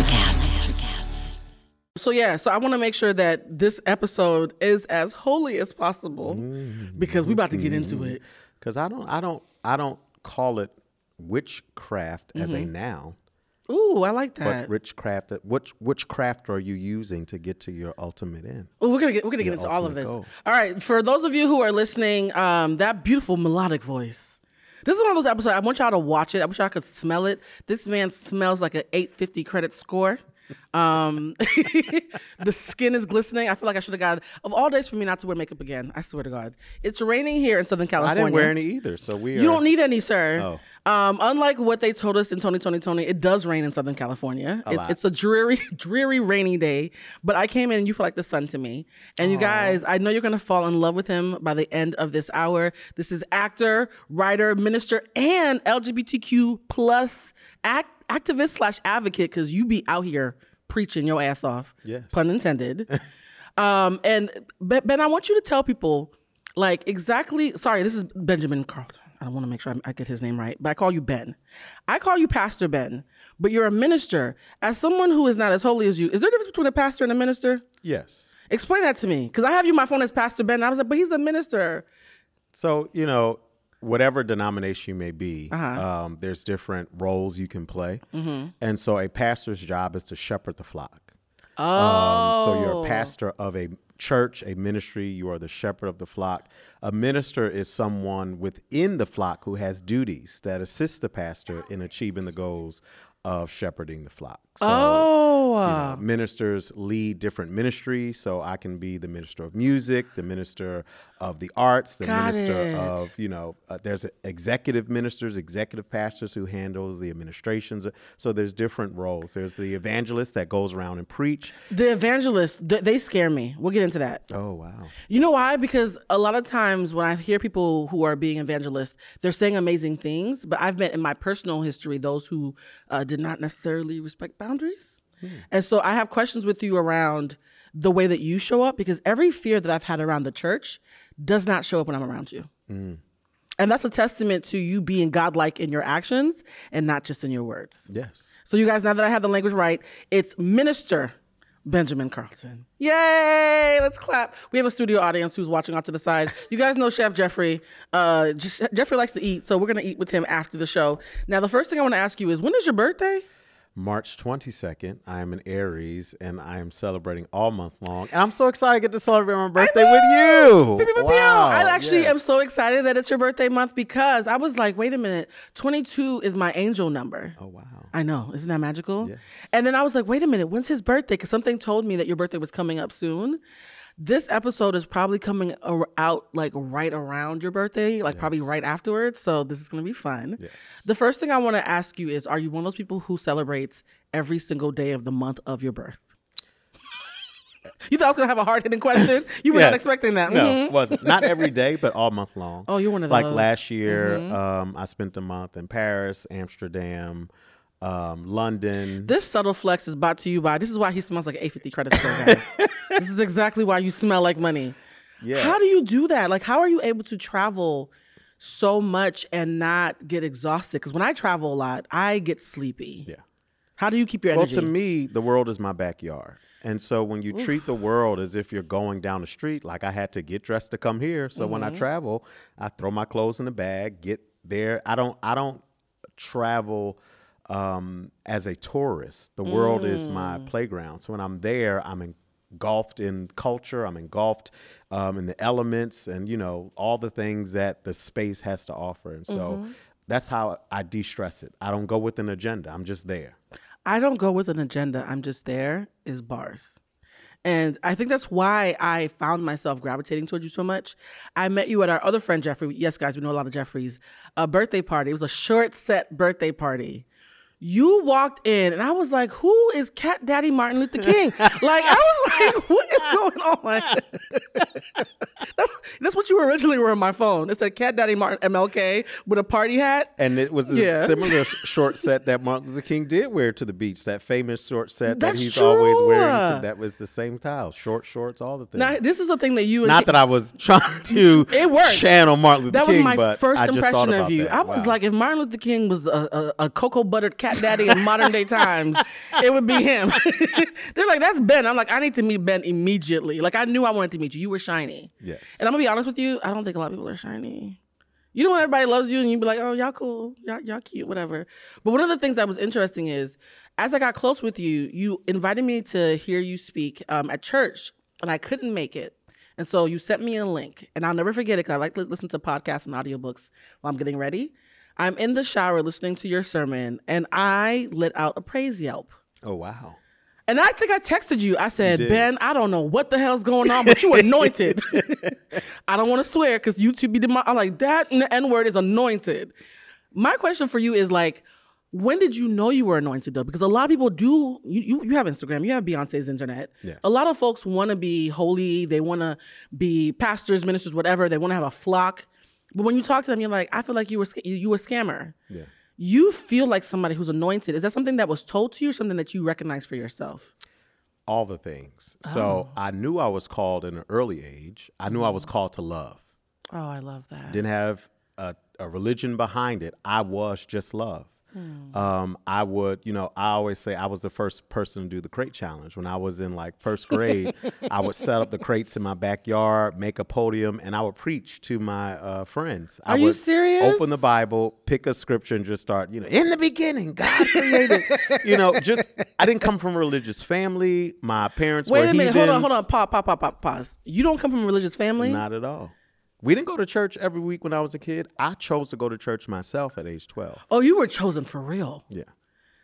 Electricast. So yeah, so I want to make sure that this episode is as holy as possible because we're about to get into it. Because I don't, I don't, I don't call it witchcraft as Mm-hmm. a noun, Ooh, I like that. but that. witchcraft. Which which craft are you using to get to your ultimate end? Well, we're gonna get we're gonna get Your into all of this. goal. All right, for those of you who are listening, um, that beautiful melodic voice. This is one of those episodes. I want y'all to watch it. I wish y'all could smell it. This man smells like an 850 credit score. Um, the skin is glistening. I feel like I should have got of all days for me not to wear makeup again. I swear to God, it's raining here in Southern California. I didn't wear any either, so we. You are, don't need any, sir. Oh. Um, unlike what they told us in Tony, Toni, Toné, it does rain in Southern California. It- lot. it's a dreary, dreary, rainy day. But I came in and you feel like the sun to me. And you guys, I know you're gonna fall in love with him by the end of this hour. This is actor, writer, minister, and LGBTQ plus act, activist slash advocate because you be out here preaching your ass off. Yes. Pun intended. um, and Ben, I want you to tell people like exactly. Sorry, this is Benjamin Carlton. I don't want to make sure I, I get his name right, but I call you Ben. I call you Pastor Ben, but you're a minister. As someone who is not as holy as you, is there a difference between a pastor and a minister? Yes. Explain that to me, because I have you my phone as Pastor Ben. I was like, but he's a minister. So you know, whatever denomination you may be, Uh-huh. um, there's different roles you can play, Mm-hmm. and so a pastor's job is to shepherd the flock. Oh, Um, so you're a pastor of a church, a ministry. You are the shepherd of the flock. A minister is someone within the flock who has duties that assist the pastor in achieving the goals of shepherding the flock. So, oh, you know, ministers lead different ministries. So I can be the minister of music, the minister of the arts, the Got minister it. of you know. Uh, there's executive ministers, executive pastors who handle the administrations. So there's different roles. There's the evangelist that goes around and preach. the evangelist, th- they scare me. We'll get into that. Oh wow. You know why? Because a lot of times when I hear people who are being evangelists, they're saying amazing things, but I've met in my personal history those who uh, did not necessarily respect boundaries. And so I have questions with you around the way that you show up because every fear that I've had around the church does not show up when I'm around you. And that's a testament to you being godlike in your actions and not just in your words. Yes. So, you guys, now that I have the language right, it's Minister Benjamin Carlton. Yay! Let's clap. We have a studio audience who's watching out to the side. You guys know Chef Jeffrey. Uh, Jeffrey likes to eat, so we're gonna eat with him after the show. Now, the first thing I want to ask you is, when is your birthday? March 22nd, I am an Aries and I am celebrating all month long. And I'm so excited to get to celebrate my birthday with you. Pew, pew, pew, pew. Wow, I actually am so excited that it's your birthday month because I was like, wait a minute, 22 is my angel number. Oh, wow. I know. Isn't that magical? And then I was like, wait a minute, when's his birthday? Because something told me that your birthday was coming up soon. This episode is probably coming ar- out like right around your birthday, like probably right afterwards. So this is going to be fun. The first thing I want to ask you is Are you one of those people who celebrates every single day of the month of your birth? you thought I was going to have a hard hitting question? You were not expecting that. No, Mhm. it wasn't. Not every day, but all month long. Oh, you're one of like those. Like last year, um, I spent a month in Paris, Amsterdam, um, London. This subtle flex is brought to you by. This is why he smells like A50 credit score, guys. this is exactly why you smell like money. Yeah. How do you do that? Like, how are you able to travel so much and not get exhausted? Because when I travel a lot, I get sleepy. Yeah. How do you keep your energy? Well, to me, the world is my backyard. And so when you treat the world as if you're going down the street, like I had to get dressed to come here. So when Mm-hmm. I travel, I throw my clothes in the bag, get there. I don't I don't travel um, as a tourist. The world is my Mm. playground. So when I'm there, I'm engulfed in culture. I'm engulfed um, in the elements and you know all the things that the space has to offer. And so Mm-hmm. that's how I de-stress it. I don't go with an agenda. I'm just there. I don't go with an agenda. I'm just there is bars. And I think that's why I found myself gravitating towards you so much. I met you at our other friend Jeffrey. Yes, guys, we know a lot of Jeffreys. A birthday party. It was a short set birthday party. You walked in and I was like, who is Cat Daddy Martin Luther King? like, I was like, what is going on? that's, that's what you originally were on my phone. It said Cat Daddy Martin MLK with a party hat. And it was a Yeah. similar short set that Martin Luther King did wear to the beach. That famous short set That's that he's always wearing. To, that was the same style, short shorts, all the things. Now, this is a thing that you and Not that I was trying to It worked. channel Martin Luther That was my but first I impression of you. that. I was Wow. like, if Martin Luther King was a, a, a cocoa buttered cat cat daddy in modern day times, it would be him. They're like, that's Ben. I'm like, I need to meet Ben immediately. Like I knew I wanted to meet you. You were shiny. Yes. And I'm gonna be honest with you, I don't think a lot of people are shiny. You know when everybody loves you and you be like, oh, y'all cool, y'all, y'all cute, whatever. But one of the things that was interesting is, as I got close with you, you invited me to hear you speak um, at church, and I couldn't make it. And so you sent me a link, and I'll never forget it because I like to listen to podcasts and audiobooks while I'm getting ready. I'm in the shower listening to your sermon, and I let out a praise yelp. Oh wow. And I think I texted you. I said, did. Ben, I don't know what the hell's going on, but you anointed. I don't want to swear because YouTube be my. I'm like that N word is anointed. My question for you is like, when did you know you were anointed though? Because a lot of people do. You you, you have Instagram. You have Beyonce's internet. Yes. A lot of folks want to be holy. They want to be pastors, ministers, whatever. They want to have a flock. But when you talk to them, you're like, I feel like you were sc- you, you were a scammer. Yeah. You feel like somebody who's anointed. Is that something that was told to you, or something that you recognize for yourself? All the things. So oh. I knew I was called in an early age. I knew I was mm-hmm. called to love. Oh, I love that. Didn't have a, a religion behind it. I was just love. Um, I would, you know, I always say I was the first person to do the crate challenge. When I was in like first grade, I would set up the crates in my backyard, make a podium, and I would preach to my uh, friends. I Are you serious? Open the Bible, pick a scripture, and just start, you know, in the beginning, God created. you know, just I didn't come from a religious family. My parents Wait were a minute. Hold on. Hold on. heathens. Pause. Pause. Pause. Pause. Pause. You don't come from a religious family. Not at all. We didn't go to church every week when I was a kid. I chose to go to church myself at age 12. oh, you were chosen for real. Yeah.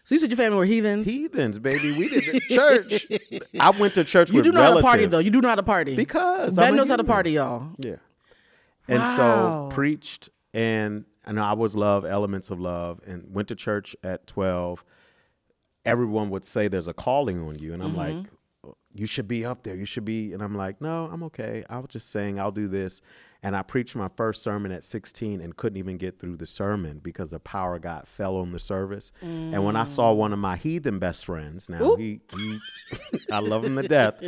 So you said your family were heathens. Heathens, baby. We did church. I went to church you with do know how to party though. You do know how to party because Ben I'm a knows how to party, y'all. Yeah. And Wow. so preached and and I was love, elements of love, and went to church at 12. Everyone would say there's a calling on you. And I'm Mm-hmm. like, you should be up there. You should be. And I'm like, no, I'm okay. I was just saying I'll do this. And I preached my first sermon at 16 and couldn't even get through the sermon because the power of God fell on the service. And when I saw mm. one of my heathen best friends, now he, he I love him to death,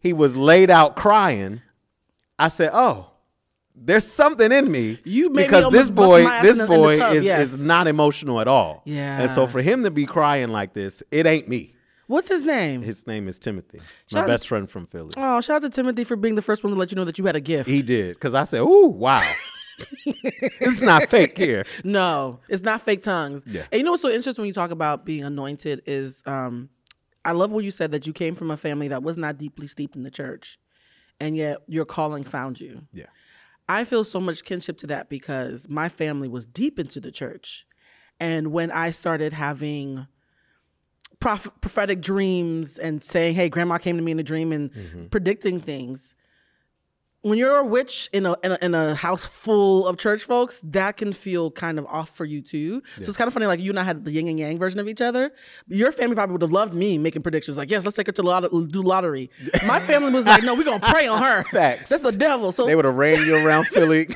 he was laid out crying. I said, oh, there's something in me You made me because this boy, this in the- in the boy tub, is, yes. is not emotional at all. Yeah. And so for him to be crying like this, it ain't me. What's his name? His name is Timothy, Shout my best friend from Philly. oh, shout out to Timothy for being the first one to let you know that you had a gift. He did because I said, "Ooh, wow, it's not fake here." No, it's not fake tongues. Yeah. And you know what's so interesting when you talk about being anointed is um I love what you said that you came from a family that was not deeply steeped in the church. And yet your calling found you. Yeah, I feel so much kinship to that because my family was deep into the church. And when I started having proph- prophetic dreams and saying, hey, grandma came to me in a dream and mm-hmm. predicting things, when you're a witch in a, in a in a house full of church folks, that can feel kind of off for you too. So it's kind of funny, like you and I had the yin and yang version of each other. Your family probably would have loved me making predictions, like yes, let's take her to lot- do lottery. My family was like, no, we're gonna pray on her. Facts. That's the devil. So they would have ran you around Philly.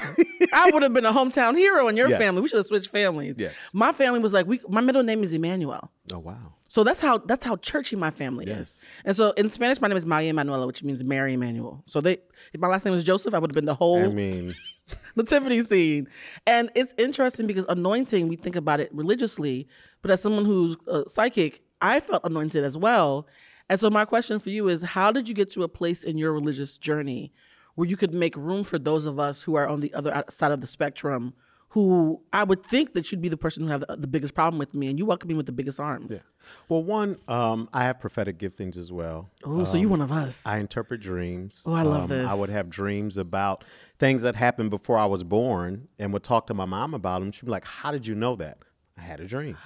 I would have been a hometown hero in your Yes. family. We should have switched families. Yes. My family was like, we. My middle name is Emmanuel. oh wow, So that's how that's how churchy my family Yes. is. And so in Spanish, my name is Maya Emanuela, which means Mary Emmanuel. So they, if my last name was Joseph, I would have been the whole I mean, nativity scene. And it's interesting because anointing, we think about it religiously, but as someone who's uh, psychic, I felt anointed as well. And so my question for you is, how did you get to a place in your religious journey where you could make room for those of us who are on the other side of the spectrum? Who I would think that you'd be the person who have the, the biggest problem with me, and you welcome me with the biggest arms. Yeah. well, one, um, I have prophetic giftings as well. Oh, so you're one of us. I interpret dreams. Oh, I love Um, this. I would have dreams about things that happened before I was born and would talk to my mom about them. She'd be like, How did you know that? I had a dream.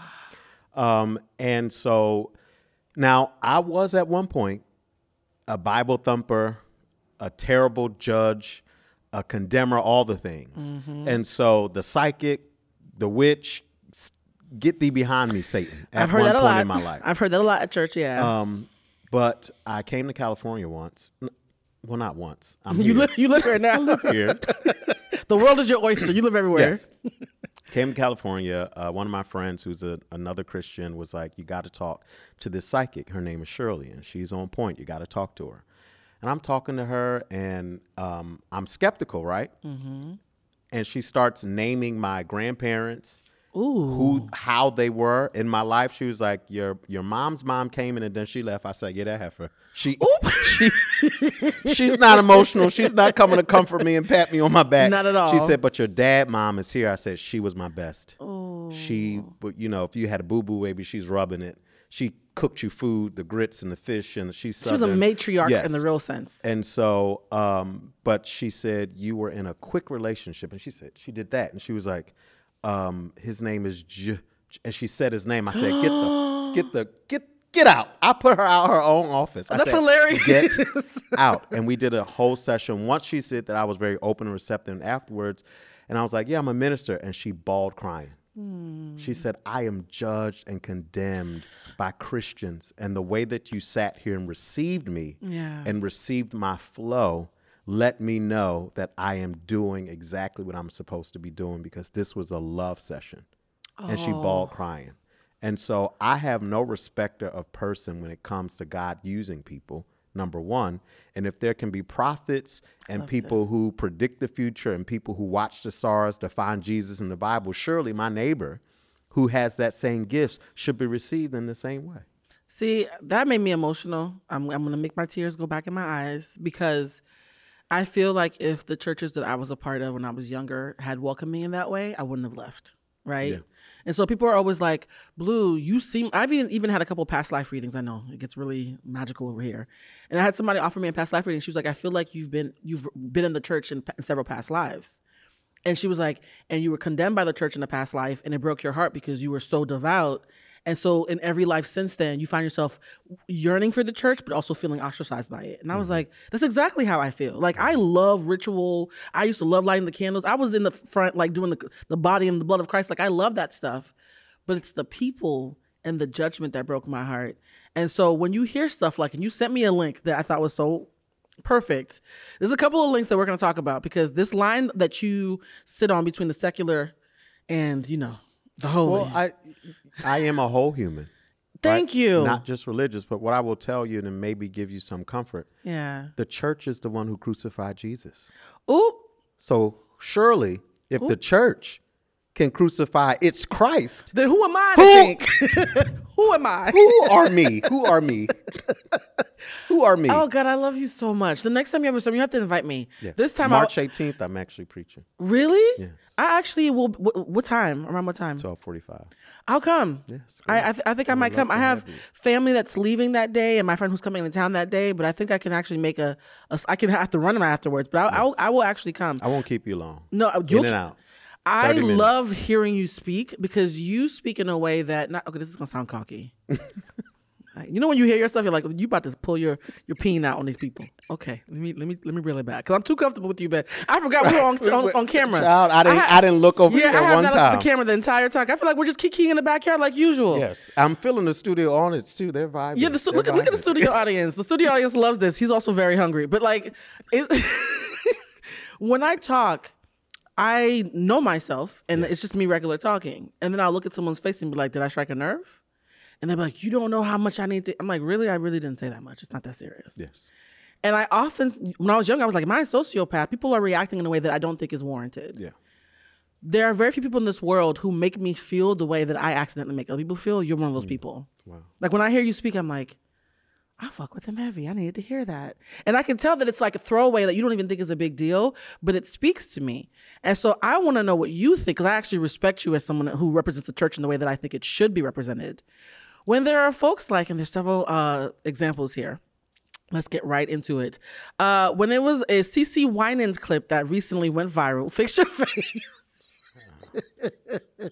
Um, and so now I was at one point a Bible thumper, a terrible judge, a condemner, all the things. Mm-hmm. And so the psychic, the witch, get thee behind me, Satan. At I've heard one that a point lot. in my life. I've heard that a lot at church. Yeah, Um, but I came to California once. Well, not once. I'm you here. live you live here now. here. the world is your oyster. You live everywhere. Yes. Came to California. Uh, one of my friends, who's a, another Christian, was like, "You got to talk to this psychic. Her name is Shirley, and she's on point. You got to talk to her." And I'm talking to her, and um, I'm skeptical, right? Mm-hmm. And she starts naming my grandparents who how they were in my life. She was like, Your your mom's mom came in and then she left. I said, Yeah, that heifer. She, she she's not emotional. She's not coming to comfort me and pat me on my back. Not at all. She said, But your dad mom is here. I said, She was my best. She but you know, if you had a boo boo baby, she's rubbing it. She cooked you food, the grits and the fish, and she's She was a matriarch Yes. in the real sense. And so, um, but she said you were in a quick relationship, and she said she did that, and she was like, um, his name is J, and she said his name. I said, get the, get the, get, get out. I put her out her own office. I That's said, hilarious. Get out. And we did a whole session. Once she said that I was very open and receptive, and afterwards, and I was like, yeah, I'm a minister, and she bawled crying. Hmm. She said, I am judged and condemned by Christians. And the way that you sat here and received me Yeah. and received my flow let me know that I am doing exactly what I'm supposed to be doing because this was a love session. And she bawled oh. crying. And so I have no respecter of person when it comes to God using people. Number one, and if there can be prophets and people who predict the future and people who watch the stars to find Jesus in the Bible, surely my neighbor who has that same gifts should be received in the same way. See, that made me emotional. I'm, I'm going to make my tears go back in my eyes because I feel like if the churches that I was a part of when I was younger had welcomed me in that way, I wouldn't have left. Right. Yeah. And so people are always like, Blue, you seem, I've even, even had a couple past life readings. I know it gets really magical over here. And I had somebody offer me a past life reading. She was like, I feel like you've been, you've been in the church in, in several past lives. And she was like, and you were condemned by the church in the past life, and it broke your heart because you were so devout. And so in every life since then, you find yourself yearning for the church, but also feeling ostracized by it. And I was mm-hmm. like, that's exactly how I feel. Like I love ritual. I used to love lighting the candles. I was in the front, like doing the the body and the blood of Christ. Like I love that stuff. But it's the people and the judgment that broke my heart. And so when you hear stuff like, and you sent me a link that I thought was so perfect. There's a couple of links that we're going to talk about because this line that you sit on between the secular and you know the holy. Well, I I am a whole human. Thank right? you. Not just religious, but what I will tell you and maybe give you some comfort. yeah. The church is the one who crucified Jesus. Ooh. So surely, if the church can crucify its Christ, Then who am I to Who- think? who am I? who are me? Who are me? who are me? Oh God, I love you so much. The next time you have a sermon, you have to invite me. Yeah. This time, March 18th, I'm actually preaching. really? Yes. I actually will. What, what time? Around what time? 1245. I'll come. Yes. I I, th- I think I, might come. I have have family that's leaving that day, and my friend who's coming into town that day. But I think I can actually make a. a s- I can have to run them afterwards, but I, I, will, I will actually come. I won't keep you long. No, In you'll- and out. I minutes. love hearing you speak because you speak in a way that not okay. This is gonna sound cocky. You know when you hear yourself, you're like, you about to pull your your peen out on these people. Okay, let me let me let me reel it back because I'm too comfortable with you, but I forgot we were on on, on camera. Child, I didn't, I, ha- didn't look over yeah, I here have one not looked at time. the camera the entire time. I feel like we're just kicking in the backyard like usual. Yes. I'm feeling the studio audience too. They're vibing. Yeah, the stu- look, at look at the studio audience. The studio audience loves this. He's also very hungry. But like, it, when I talk, I know myself, and it's just me regular talking. And then I'll look at someone's face and be like, "Did I strike a nerve?" And they're like, "You don't know how much I need to." I'm like, "Really? I really didn't say that much. It's not that serious." Yes. And I often, when I was younger, I was like, "Am I a sociopath?" People are reacting in a way that I don't think is warranted. Yeah. There are very few people in this world who make me feel the way that I accidentally make other people feel. You're one of those mm. people. Wow. Like when I hear you speak, I'm like, I fuck with him heavy. I needed to hear that. And I can tell that it's like a throwaway that you don't even think is a big deal, but it speaks to me. And so I want to know what you think because I actually respect you as someone who represents the church in the way that I think it should be represented. When there are folks like, and there's several uh, examples here. Let's get right into it. Uh, when it was a CeCe Winans clip that recently went viral, fix your face.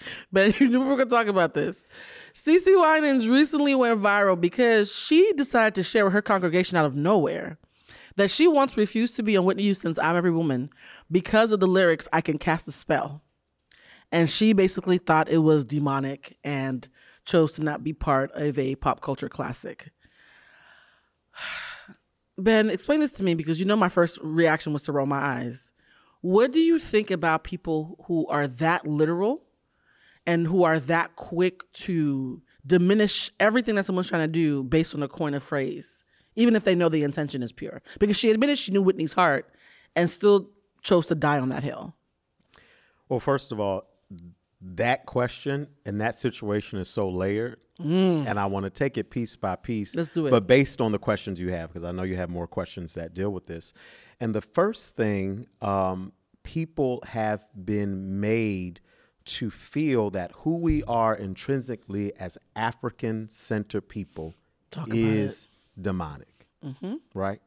But you knew we were going to talk about this. CeCe Winans recently went viral because she decided to share with her congregation out of nowhere that she once refused to be on Whitney Houston's I'm Every Woman because of the lyrics, I can cast a spell. And she basically thought it was demonic and chose to not be part of a pop culture classic. Ben, explain this to me because you know my first reaction was to roll my eyes. What do you think about people who are that literal and who are that quick to diminish everything that someone's trying to do based on a coin of phrase, even if they know the intention is pure? Because she admitted she knew Whitney's heart and still chose to die on that hill. Well, first of all, that question and that situation is so layered, and I want to take it piece by piece. Let's do it. But based on the questions you have, because I know you have more questions that deal with this. And the first thing, um, people have been made to feel that who we are intrinsically as African center people Talk is demonic, mm-hmm. right?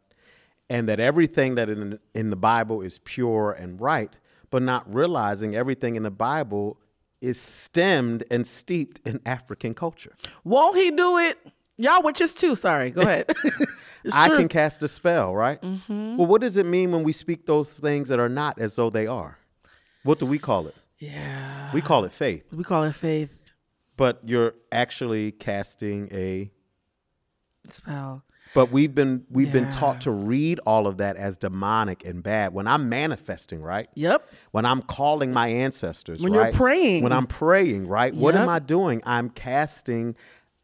And that everything that in, in the Bible is pure and right, but not realizing everything in the Bible is stemmed and steeped in African culture. Won't he do it? Y'all witches too. Sorry. Go ahead. I true. can cast a spell, right? Mm-hmm. Well, what does it mean when we speak those things that are not as though they are? What do we call it? Yeah. We call it faith, We call it faith but you're actually casting a spell. But we've been we've been taught to read all of that as demonic and bad. When I'm manifesting, right? Yep. When I'm calling my ancestors, When you're praying. When I'm praying, right? What am I doing? I'm casting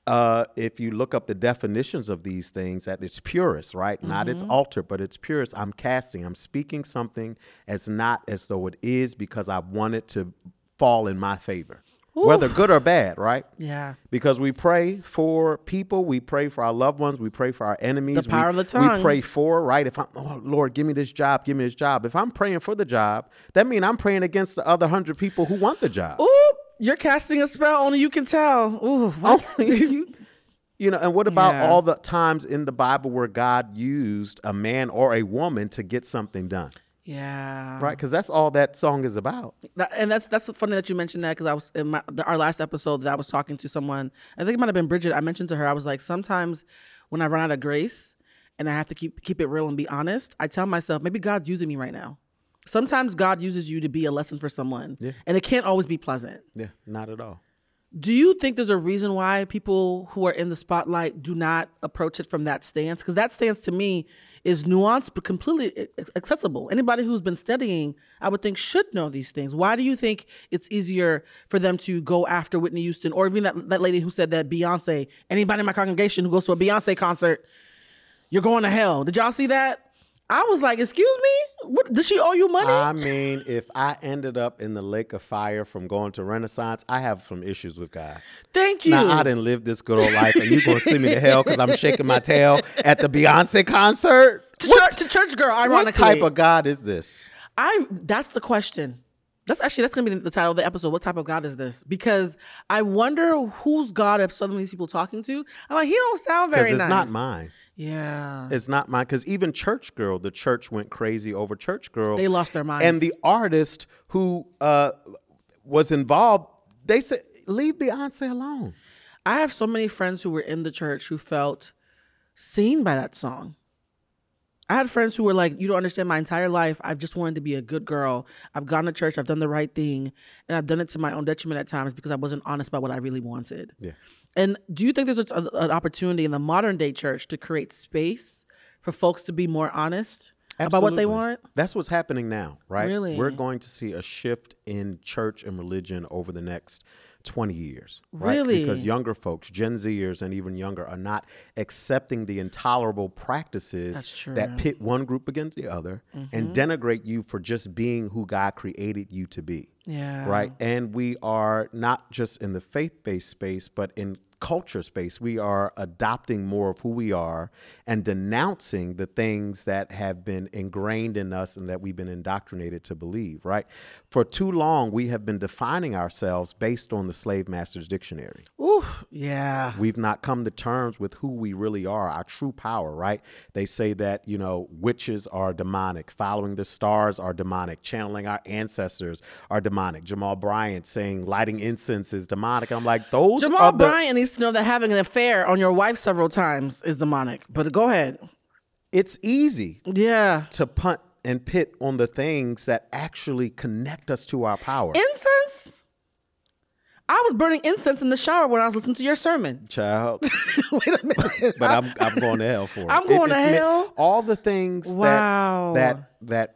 uh, if you look up the definitions of these things at its purest, right? Not its Mm-hmm. altar, but its purest. I'm casting. I'm speaking something as not as though it is because I want it to fall in my favor. Whether good or bad, right? Yeah. because we pray for people, we pray for our loved ones, we pray for our enemies. The power we, of the tongue. We pray for right. If I'm, oh Lord, give me this job, give me this job. If I'm praying for the job, that means I'm praying against the other hundred people who want the job. You're casting a spell. Only you can tell. Ooh. what? you, you know, and what about Yeah. all the times in the Bible where God used a man or a woman to get something done? yeah. Right? Because that's all that song is about. That, and that's that's funny that you mentioned that because I was in my, the, our last episode that I was talking to someone. I think it might have been Bridget. I mentioned to her I was like, sometimes when I run out of grace and I have to keep keep it real and be honest, I tell myself maybe God's using me right now. Sometimes God uses you to be a lesson for someone, and it can't always be pleasant. Yeah, not at all. Do you think there's a reason why people who are in the spotlight do not approach it from that stance? Because that stance to me is nuanced but completely accessible. Anybody who's been studying, I would think, should know these things. Why do you think it's easier for them to go after Whitney Houston or even that, that lady who said that Beyonce, anybody in my congregation who goes to a Beyonce concert, you're going to hell? Did y'all see that? I was like, excuse me? What, does she owe you money? I mean, if I ended up in the lake of fire from going to Renaissance, I have some issues with God. Thank you. Now I didn't live this good old life, and you gonna send me to hell because I'm shaking my tail at the Beyonce concert? to, church, to church girl, ironically. What type of God is this? I that's the question. That's actually that's gonna be the title of the episode. What type of God is this? Because I wonder whose God are some of these people talking to. I'm like, he don't sound very it's nice. not mine. Yeah. It's not mine. Because even Church Girl, the church went crazy over Church Girl. They lost their minds. And the artist who uh, was involved, they said, "Leave Beyonce alone." I have so many friends who were in the church who felt seen by that song. I had friends who were like, You don't understand my entire life. I've just wanted to be a good girl. I've gone to church, I've done the right thing, and I've done it to my own detriment at times because I wasn't honest about what I really wanted. Yeah. And do you think there's a, an opportunity in the modern day church to create space for folks to be more honest about what they Absolutely. want? That's what's happening now, right? Really? We're going to see a shift in church and religion over the next 20 years. Right? Really? Because younger folks, Gen Zers and even younger, are not accepting the intolerable practices that pit one group against the other and mm-hmm. denigrate you for just being who God created you to be. Yeah. Right. And we are not just in the faith based space, but in culture space. We are adopting more of who we are and denouncing the things that have been ingrained in us and that we've been indoctrinated to believe. Right. For too long, we have been defining ourselves based on the slave master's dictionary. Ooh, yeah. We've not come to terms with who we really are, our true power, right? They say that, you know, witches are demonic, following the stars are demonic, channeling our ancestors are demonic. Jamal Bryant saying lighting incense is demonic. I'm like, those Jamal are the Bryant to know that having an affair on your wife several times is demonic. But go ahead. it's easy Yeah. to punt and pit on the things that actually connect us to our power. Incense? I was burning incense in the shower when I was listening to your sermon. Child. Wait a minute. but I'm I'm going to hell for it. I'm going to it's meant- hell? All the things Wow. that that that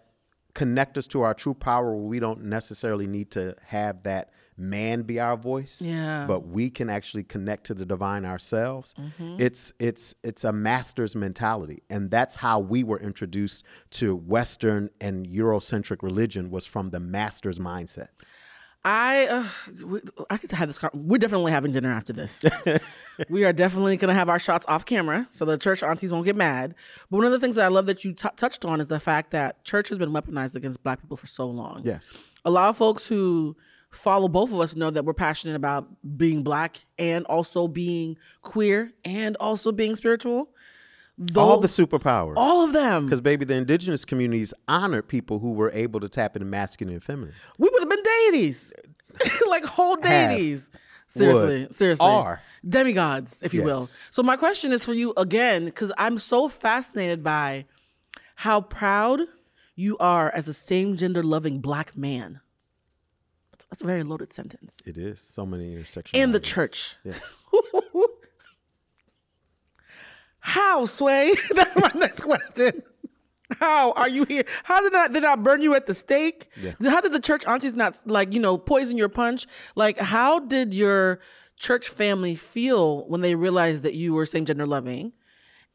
connect us to our true power. We don't necessarily need to have that man be our voice. Yeah. But we can actually connect to the divine ourselves. Mm-hmm. It's it's it's a master's mentality, and that's how we were introduced to Western and Eurocentric religion was from the master's mindset. I uh, I could have this. con- We're definitely having dinner after this. we are definitely gonna have our shots off camera, so the church aunties won't get mad. But one of the things that I love that you t- touched on is the fact that church has been weaponized against Black people for so long. Yes. a lot of folks who follow both of us know that we're passionate about being Black and also being queer and also being spiritual. All the superpowers. all of them. Because, baby, the indigenous communities honored people who were able to tap into masculine and feminine. we would have been deities, like whole Have, deities. Seriously, would, seriously, are. demigods, if you will. So my question is for you again, because I'm so fascinated by how proud you are as a same gender loving black man. That's- a very loaded sentence. It is. So many intersections. In the church. Yes. How, Sway? That's my next question. How are you here? How did that did I burn you at the stake? Yeah. How did the church aunties not like, you know, poison your punch? Like how did your church family feel when they realized that you were same gender loving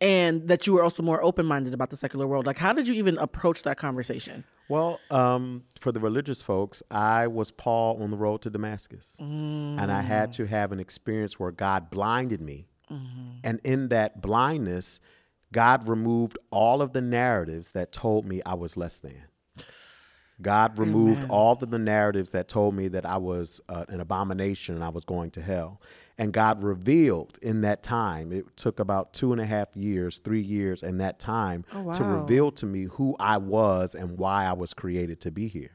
and that you were also more open minded about the secular world? Like how did you even approach that conversation? Well, um, for the religious folks, I was Paul on the road to Damascus. And I had to have an experience where God blinded me. And in that blindness, God removed all of the narratives that told me I was less than. God removed all of the narratives that told me that I was uh, an abomination and I was going to hell. And God revealed in that time, it took about two and a half years, three years in that time oh, to wow. reveal to me who I was and why I was created to be here.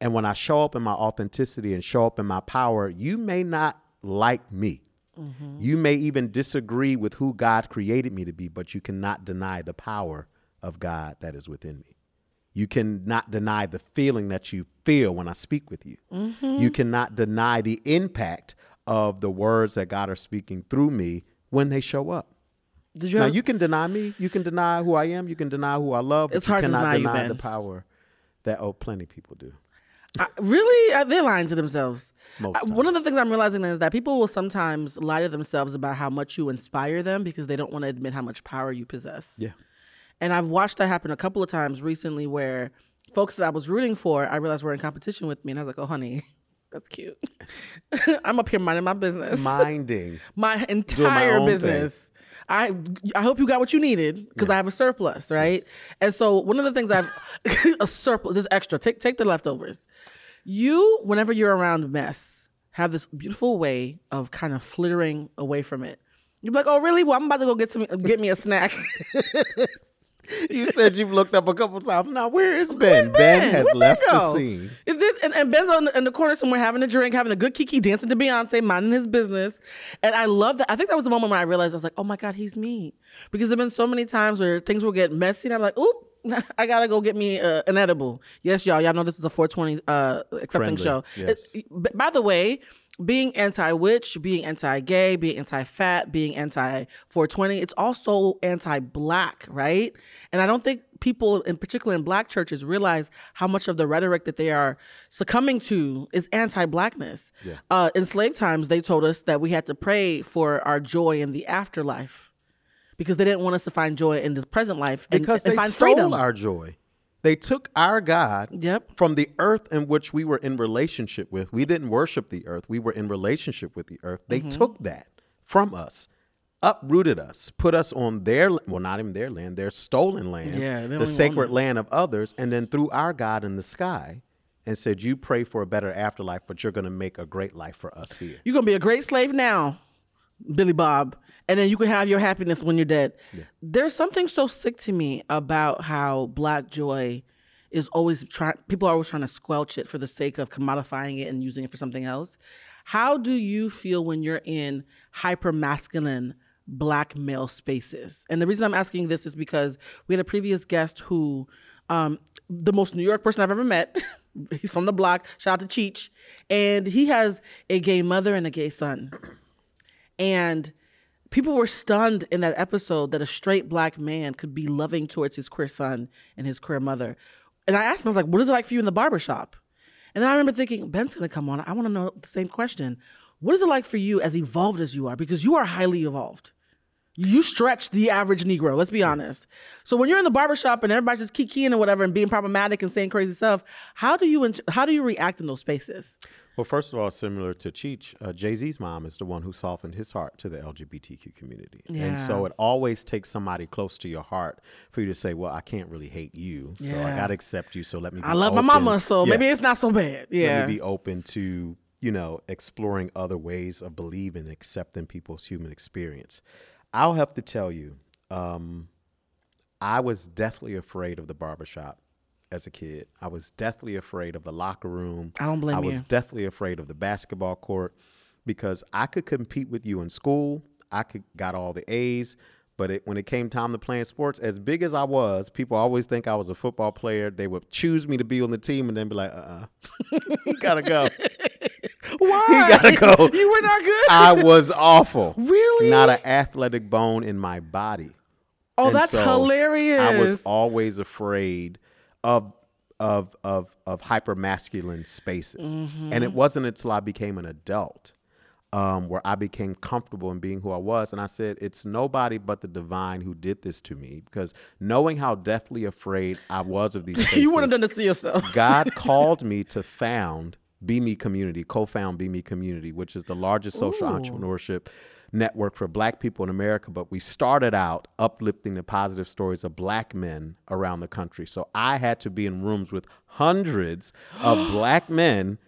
And when I show up in my authenticity and show up in my power, you may not like me. Mm-hmm. You may even disagree with who God created me to be, but you cannot deny the power of God that is within me. You cannot deny the feeling that you feel when I speak with you. Mm-hmm. You cannot deny the impact of the words that God are speaking through me when they show up. Did you Now you can deny me, you can deny who I am, you can deny who I love, but It's you hard to cannot deny you, the power that oh plenty people do. I, really, Uh, they're lying to themselves. Most One of the things I'm realizing is that people will sometimes lie to themselves about how much you inspire them because they don't want to admit how much power you possess. Yeah. And I've watched that happen a couple of times recently where folks that I was rooting for, I realized were in competition with me. And I was like, oh, honey, that's cute. I'm up here minding my business. Minding. my entire own business. I I hope you got what you needed because I have a surplus, right? And so one of the things I've a surplus, this extra, take take the leftovers. You, whenever you're around mess, have this beautiful way of kind of flittering away from it. You're like, oh really? Well, I'm about to go get some get me a snack. You said you've looked up a couple times. Now where is Ben? Where's Ben, has Where'd left Ben the scene. And, then, and, and Ben's on the, in the corner somewhere having a drink, having a good kiki, dancing to Beyonce, minding his business. And I love that. I think that was the moment when I realized I was like, oh my God, he's me. Because there have been so many times where things will get messy and I'm like, oop. I gotta go get me uh, an edible. Yes, y'all. Y'all know this is a 420 uh, accepting Friendly, show. yes. It- by the way, being anti-witch, being anti-gay, being anti-fat, being anti-420, it's also anti-black, right? And I don't think people, in particular in black churches, realize how much of the rhetoric that they are succumbing to is anti-blackness. Uh, in slave times, they told us that we had to pray for our joy in the afterlife because they didn't want us to find joy in this present life and, Because and they find stole freedom. our joy. They took our God Yep. from the earth in which we were in relationship with. We didn't worship the earth. We were in relationship with the earth. They Mm-hmm. took that from us, uprooted us, put us on their well, not even their land, their stolen land, Yeah, the sacred land of others, and then threw our God in the sky and said, "You pray for a better afterlife, but you're going to make a great life for us here." You're gonna be a great slave now, Billy Bob, and then you can have your happiness when you're dead. There's something so sick to me about how black joy is always trying. People are always trying to squelch it for the sake of commodifying it and using it for something else. How do you feel when you're in hyper masculine black male spaces? And the reason I'm asking this is because we had a previous guest who, um, the most New York person I've ever met. He's from the block. Shout out to Cheech, and he has a gay mother and a gay son. And people were stunned in that episode that a straight black man could be loving towards his queer son and his queer mother. And I asked him, I was like, what is it like for you in the barbershop? And then I remember thinking, Ben's gonna come on. I wanna know the same question. What is it like for you as evolved as you are? Because you are highly evolved. You stretch the average Negro, let's be honest. So when you're in the barbershop and everybody's just kikiing and whatever and being problematic and saying crazy stuff, how do you how do you react in those spaces? Well, first of all, similar to Cheech, uh, Jay Z's mom is the one who softened his heart to the LGBTQ community. And so it always takes somebody close to your heart for you to say, well, I can't really hate you. So I got to accept you. So let me be I love my open. mama, so Yeah. maybe it's not so bad. Yeah. Let me be open to, you know, exploring other ways of believing and accepting people's human experience. I'll have to tell you, um, I was deathly afraid of the barbershop as a kid. I was deathly afraid of the locker room. I don't blame I was you. deathly afraid of the basketball court because I could compete with you in school. I could got all the A's, but it, when it came time to playing sports, as big as I was, people always think I was a football player. They would choose me to be on the team and then be like, "Uh, uh you gotta go." Why? You gotta go. You were not good. I was awful. Really? Not an athletic bone in my body. oh, And that's so hilarious. I was always afraid of of of of hyper masculine spaces, Mm-hmm. and it wasn't until I became an adult um, where I became comfortable in being who I was, and I said, "It's nobody but the divine who did this to me." Because knowing how deathly afraid I was of these spaces, you would have done this to yourself. God called me to found BMe Community, co-found BMe Community, which is the largest social Ooh. entrepreneurship network for black people in America. But we started out uplifting the positive stories of black men around the country. So I had to be in rooms with hundreds of black men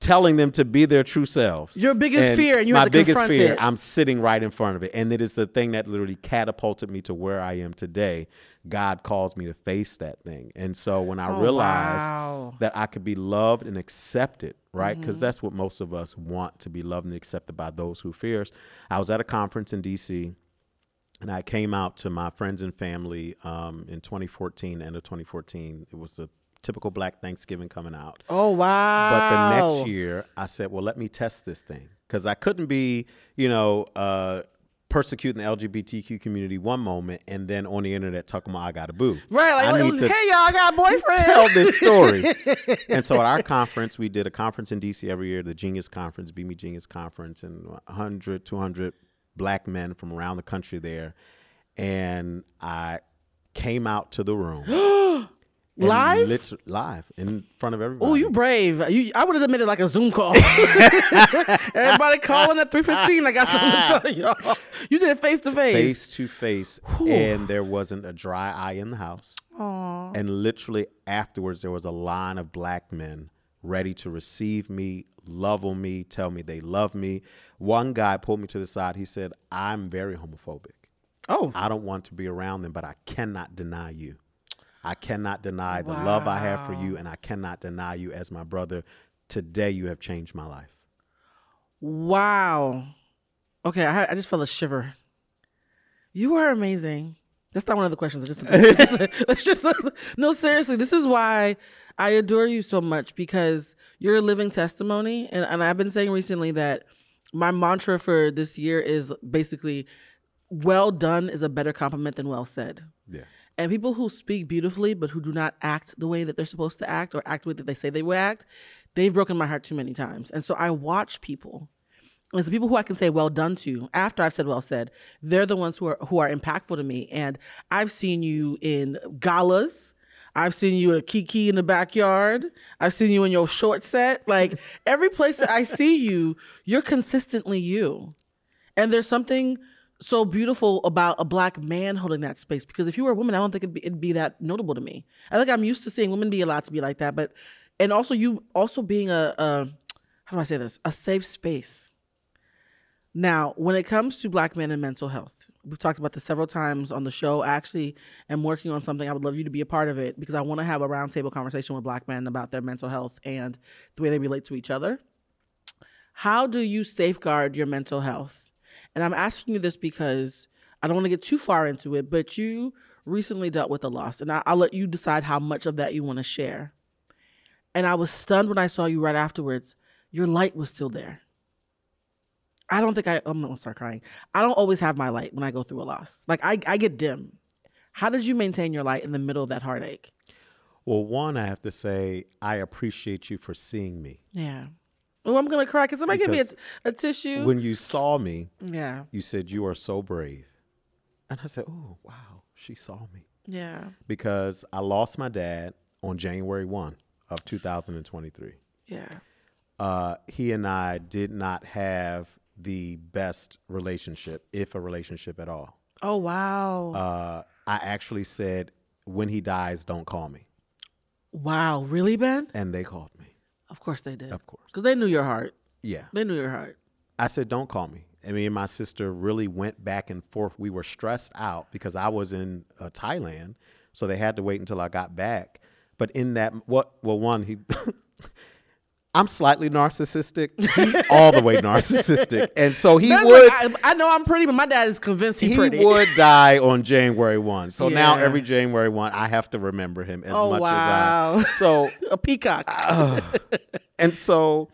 telling them to be their true selves. Your biggest fear, and you my biggest fear, it. I'm sitting right in front of it. And it is the thing that literally catapulted me to where I am today. God calls me to face that thing. And so when I Oh, realized wow. that I could be loved and accepted, right? Mm-hmm. Because that's what most of us want to be loved and accepted by those who fear us. I was at a conference in DC and I came out to my friends and family um, in 2014, end of 2014. It was the typical black Thanksgiving coming out. Oh wow! But the next year, I said, well, let me test this thing. Because I couldn't be, you know, uh, persecuting the LGBTQ community one moment and then on the internet talking about I got a boo. right? I Like, need to hey y'all, I got a boyfriend. tell this story. and so at our conference, we did a conference in DC every year, the Genius Conference, BMe Genius Conference, and 100, 200 black men from around the country there. And I came out to the room. Live? live in front of everybody. Oh, you brave. You, I would have admitted like a Zoom call. Everybody calling at 315. I got something to ah. tell y'all. You did it face to face. face to face, and there wasn't a dry eye in the house. Aw. And literally afterwards, there was a line of black men ready to receive me, love on me, tell me they love me. One guy pulled me to the side. He said, I'm very homophobic. Oh, I don't want to be around them, but I cannot deny you. I cannot deny the love I have for you, and I cannot deny you as my brother. Today, you have changed my life. wow. Okay, I, I just felt a shiver. You are amazing. That's not one of the questions. Just, just, it's just no, seriously. This is why I adore you so much because you're a living testimony. And, and I've been saying recently that my mantra for this year is basically well done is a better compliment than well said. And people who speak beautifully but who do not act the way that they're supposed to act or act the way that they say they will act, they've broken my heart too many times. And so I watch people. And the people who I can say well done to after I've said well said. They're the ones who are who are impactful to me. And I've seen you in galas. I've seen you at a kiki in the backyard. I've seen you in your short set. Like every place that I see you, you're consistently you. And there's something so beautiful about a black man holding that space because if you were a woman, I don't think it'd be, it'd be that notable to me. I think I'm used to seeing women be allowed to be like that, but and also you also being a, a how do I say this a safe space. Now, when it comes to black men and mental health, we've talked about this several times on the show. I actually am working on something. I would love you to be a part of it because I want to have a roundtable conversation with black men about their mental health and the way they relate to each other. How do you safeguard your mental health? And I'm asking you this because I don't want to get too far into it, but you recently dealt with a loss, and I, I'll let you decide how much of that you want to share. And I was stunned when I saw you right afterwards. Your light was still there. I don't think I, I'm gonna start crying. I don't always have my light when I go through a loss. Like I, I get dim. How did you maintain your light in the middle of that heartache? Well, one, I have to say, I appreciate you for seeing me. Yeah. Oh, I'm gonna cry. Can somebody give me a, a tissue? When you saw me, yeah. you said, You are so brave. And I said, Oh, wow, she saw me. Yeah. Because I lost my dad on January 1 of 2023. Yeah. uh, he and I did not have the best relationship, if a relationship at all. Oh wow. Uh, I actually said, when he dies, don't call me. wow, really, Ben? And they called me. Of course they did. Of course. Because they knew your heart. Yeah. They knew your heart. I said, don't call me. And me and my sister really went back and forth. We were stressed out because I was in uh, Thailand. So they had to wait until I got back. But in that, what, well, one, he, I'm slightly narcissistic. He's all the way narcissistic. And so he Ben's would, like, I, I know I'm pretty, but my dad is convinced he's he pretty. He would die on January 1. So now every January 1, I have to remember him as Oh, much wow. as I. So a peacock. And so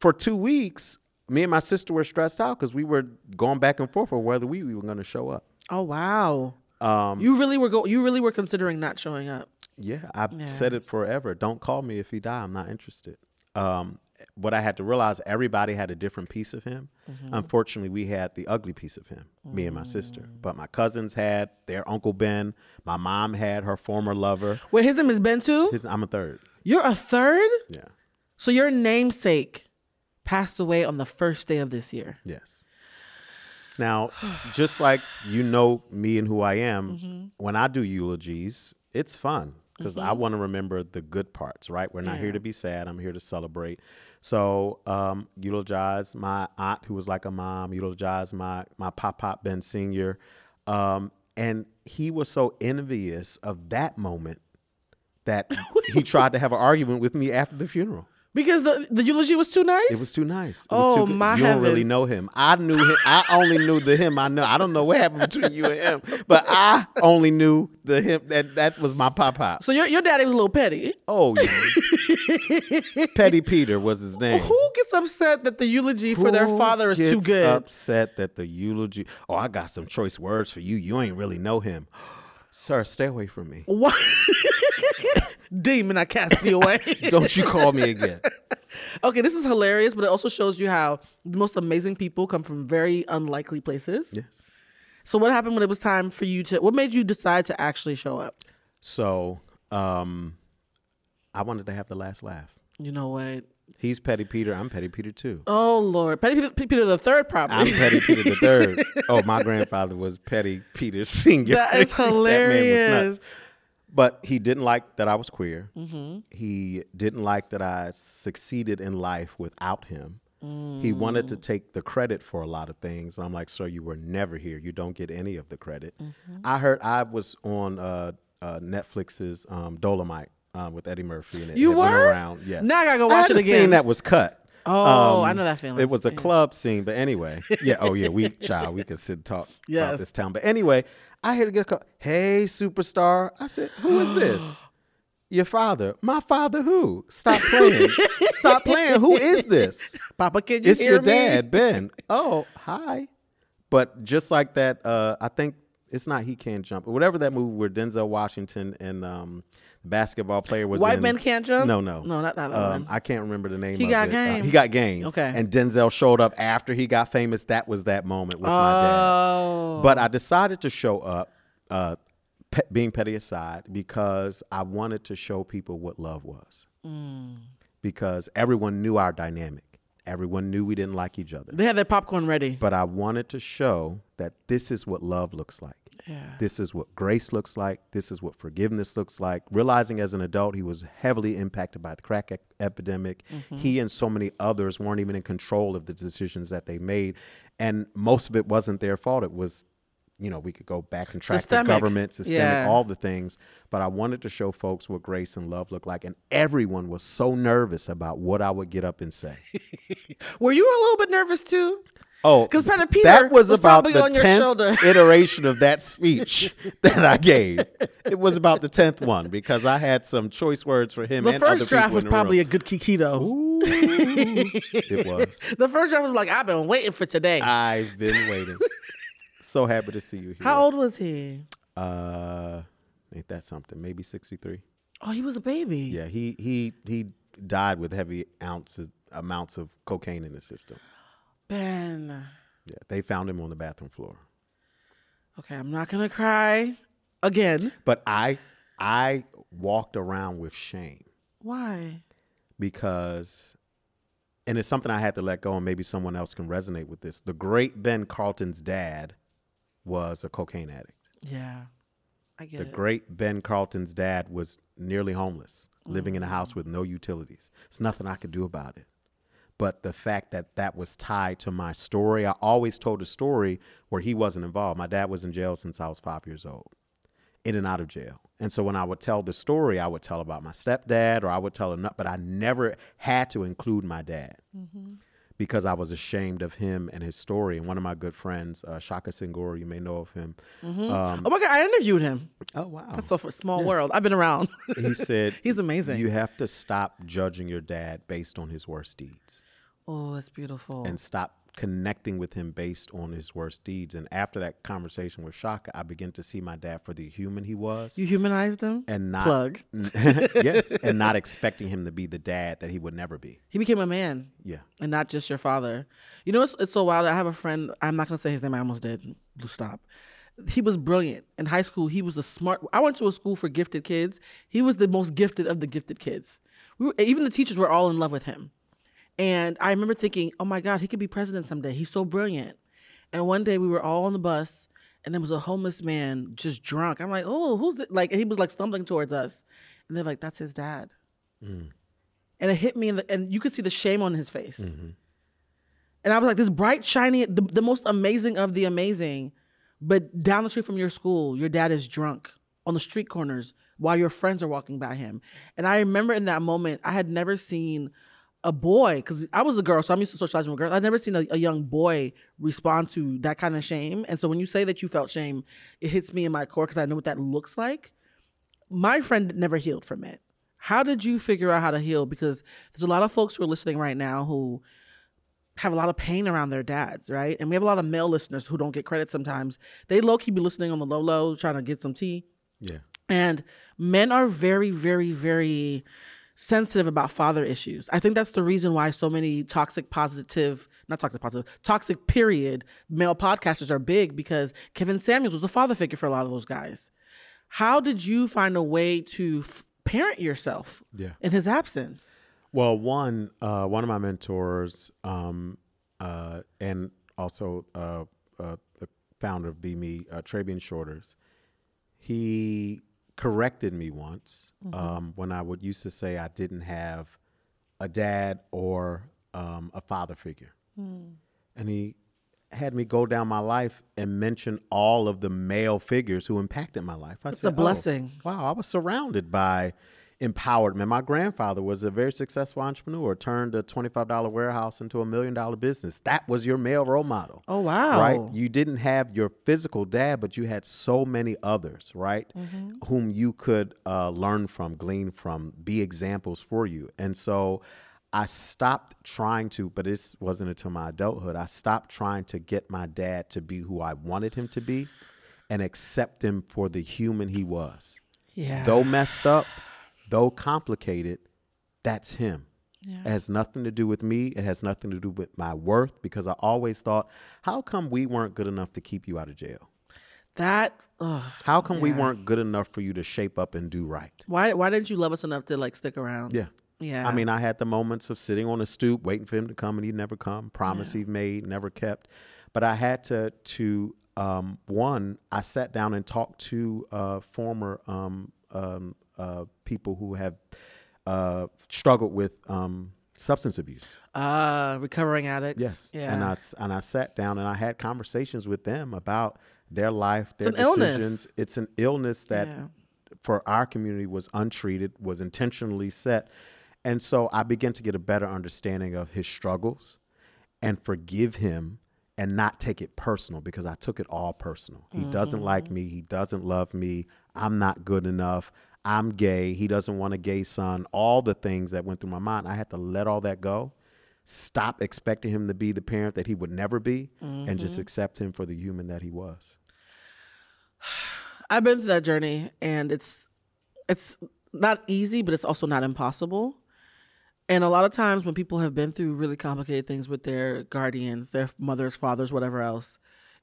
for two weeks, me and my sister were stressed out because we were going back and forth on whether we, we were going to show up. oh wow. Um, You really were go. You really were considering not showing up. yeah, I've said it forever. Don't call me if he die. I'm not interested. Um, what I had to realize, everybody had a different piece of him. Mm-hmm. Unfortunately, we had the ugly piece of him, me and my sister. Mm. But my cousins had their Uncle Ben. My mom had her former lover. Wait, his name is Ben too. His, I'm a third. You're a third. Yeah. So your namesake passed away on the first day of this year. Yes. Now, just like you know me and who I am, mm-hmm. when I do eulogies, it's fun because I want to remember the good parts, right? We're not here to be sad. I'm here to celebrate. So, um, eulogize my aunt, who was like a mom, eulogize my, my pop pop Ben Sr. Um, and he was so envious of that moment that he tried to have an argument with me after the funeral. Because the the eulogy was too nice. It was too nice. It Oh, was too good. my You don't really know him. I knew him. I only knew the him I know. I don't know what happened between you and him, but I only knew the him that that was my pop pop. So your your daddy was a little petty. Oh, yeah. Petty Peter was his name. Who gets upset that the eulogy for their father is too good? Upset that the eulogy. Oh, I got some choice words for you. You ain't really know him, sir. Stay away from me. What? Demon, I cast thee away. Don't you call me again. okay, this is hilarious, but it also shows you how the most amazing people come from very unlikely places. Yes. So what happened when it was time for you to? What made you decide to actually show up? So, um, I wanted to have the last laugh. You know what? He's Petty Peter. I'm Petty Peter too. Oh Lord, Petty Peter, Peter the third, probably. I'm probably. Petty Peter the third. Oh, my grandfather was Petty Peter Senior. That is hilarious. But he didn't like that I was queer. Mm-hmm. He didn't like that I succeeded in life without him. He wanted Mm. to take the credit for a lot of things. I'm like, sir, you were never here. You don't get any of the credit. Mm-hmm. I heard I was on uh, uh, Netflix's um, Dolomite um, with Eddie Murphy, and it You it were? around. Yes. Now I gotta go I watch it a Scene that was cut. Oh, Um, I know that feeling. It was a club scene, but anyway, yeah. Oh yeah, we child, we could sit and talk Yes. about this town. But anyway, I had to get a call. Hey, superstar. I said, who is this? Your father. My father. Who? Stop playing. Stop playing. Who is this? Papa, can you It's hear your me? dad, Ben. Oh, hi. But just like that, uh, I think it's not He Can't Jump. Whatever that movie where Denzel Washington and um, basketball player was White in. Men Can't Jump? No, no. No, not that um, one. I can't remember the name He of Got it. Uh, Game. he got game. Okay. And Denzel showed up after he got famous. That was that moment with my dad. Oh, But I decided to show up, uh, pe- being petty aside, because I wanted to show people what love was. Mm. Because everyone knew our dynamic. Everyone knew we didn't like each other. they had their popcorn ready. But I wanted to show that this is what love looks like. Yeah. This is what grace looks like. This is what forgiveness looks like. Realizing as an adult, he was heavily impacted by the crack e- epidemic. Mm-hmm. He and so many others weren't even in control of the decisions that they made. And most of it wasn't their fault. It was, you know, we could go back and track Systemic. the government, systemic, Yeah. all the things. But I wanted to show folks what grace and love look like. And everyone was so nervous about what I would get up and say. Were you a little bit nervous too? Oh, 'Cause Penn and Peter that was, was about the on your tenth shoulder. iteration of that speech that I gave. It was about the tenth one because I had some choice words for him. The first draft was probably a good Kikito. Ooh, it was. The first draft was like, I've been waiting for today. I've been waiting. So happy to see you here. How old was he? Uh, ain't that something? Maybe sixty three. Oh, he was a baby. Yeah, he he he died with heavy ounces amounts of cocaine in his system. Ben. Yeah, they found him on the bathroom floor. Okay, I'm not gonna cry again. But I I walked around with shame Why? because and it's something I had to let go, and maybe someone else can resonate with this. The great Ben Carlton's dad was a cocaine addict. Yeah. I get The it. great Ben Carlton's dad was nearly homeless, living in a house with no utilities. It's nothing I could do about it. But the fact that that was tied to my story, I always told a story where he wasn't involved. My dad was in jail since I was five years old, in and out of jail. And so when I would tell the story, I would tell about my stepdad or I would tell enough, but I never had to include my dad because I was ashamed of him and his story. And one of my good friends, uh, Shaka Senghor, you may know of him. Um, oh my god, I interviewed him. oh, wow. That's so for small world. I've been around. he said He's amazing. You have to stop judging your dad based on his worst deeds oh, that's beautiful. and stop connecting with him based on his worst deeds. And after that conversation with Shaka, I began to see my dad for the human he was. you humanized him. and not plug. yes, and not expecting him to be the dad that he would never be. He became a man. Yeah. and not just your father. You know, it's, it's so wild. I have a friend. I'm not gonna say his name. I almost did. Stop. He was brilliant in high school. He was the smart. I went to a school for gifted kids. He was the most gifted of the gifted kids. We were, even the teachers were all in love with him. And I remember thinking, oh my God, he could be president someday. He's so brilliant. And one day we were all on the bus, and there was a homeless man just drunk. I'm like, oh, who's that? Like, he was like stumbling towards us, and they're like, that's his dad. Mm. And it hit me, in the, and you could see the shame on his face. Mm-hmm. And I was like, this bright, shiny, the, the most amazing of the amazing. But down the street from your school, your dad is drunk on the street corners while your friends are walking by him. And I remember in that moment, I had never seen a boy, because I was a girl, so I'm used to socializing with girls. I've never seen a, a young boy respond to that kind of shame. And so when you say that you felt shame, it hits me in my core because I know what that looks like. My friend never healed from it. How did you figure out how to heal? Because there's a lot of folks who are listening right now who have a lot of pain around their dads, right? And we have a lot of male listeners who don't get credit sometimes. They low key be listening on the low low, trying to get some tea. Yeah. And men are very, very, very sensitive about father issues. I think that's the reason why so many toxic positive, not toxic positive, toxic period male podcasters are big because Kevin Samuels was a father figure for a lot of those guys. How did you find a way to f- parent yourself Yeah. in his absence? Well, one uh, one of my mentors, um, uh, and also uh, uh, the founder of BMe, uh, Trabian Shorters, he corrected me once um, when I would used to say I didn't have a dad or um, a father figure, and he had me go down my life and mention all of the male figures who impacted my life. I It's a blessing. "Oh, wow, I was surrounded by empowered men. My grandfather was a very successful entrepreneur, turned a $25 warehouse into a million dollar business. That was your male role model. Oh, wow. Right? You didn't have your physical dad, but you had so many others, right? Mm-hmm. Whom you could uh, learn from, glean from, be examples for you. And so I stopped trying to, but this wasn't until my adulthood. I stopped trying to get my dad to be who I wanted him to be and accept him for the human he was. Yeah. Though messed up, though complicated, that's him. Yeah. It has nothing to do with me. It has nothing to do with my worth because I always thought, how come we weren't good enough to keep you out of jail? that, ugh. How come we weren't good enough for you to shape up and do right? why, why didn't you love us enough to like stick around? Yeah. Yeah. I mean, I had the moments of sitting on a stoop, waiting for him to come, and he'd never come. Promise he made, never kept. But I had to to um, one. I sat down and talked to a former um, um, uh, people who have uh, struggled with um, substance abuse. uh, recovering addicts. Yes. Yeah. And I and I sat down and I had conversations with them about their life, their illness. decisions. It's an illness that Yeah. for our community was untreated, was intentionally set. And so I began to get a better understanding of his struggles and forgive him and not take it personal because I took it all personal. He doesn't like me, he doesn't love me, I'm not good enough. I'm gay. He doesn't want a gay son. All the things that went through my mind, I had to let all that go stop expecting him to be the parent that he would never be and just mm-hmm. accept him for the human that he was. I've been through that journey and it's it's not easy, but it's also not impossible. And a lot of times when people have been through really complicated things with their guardians, their mothers, fathers, whatever else,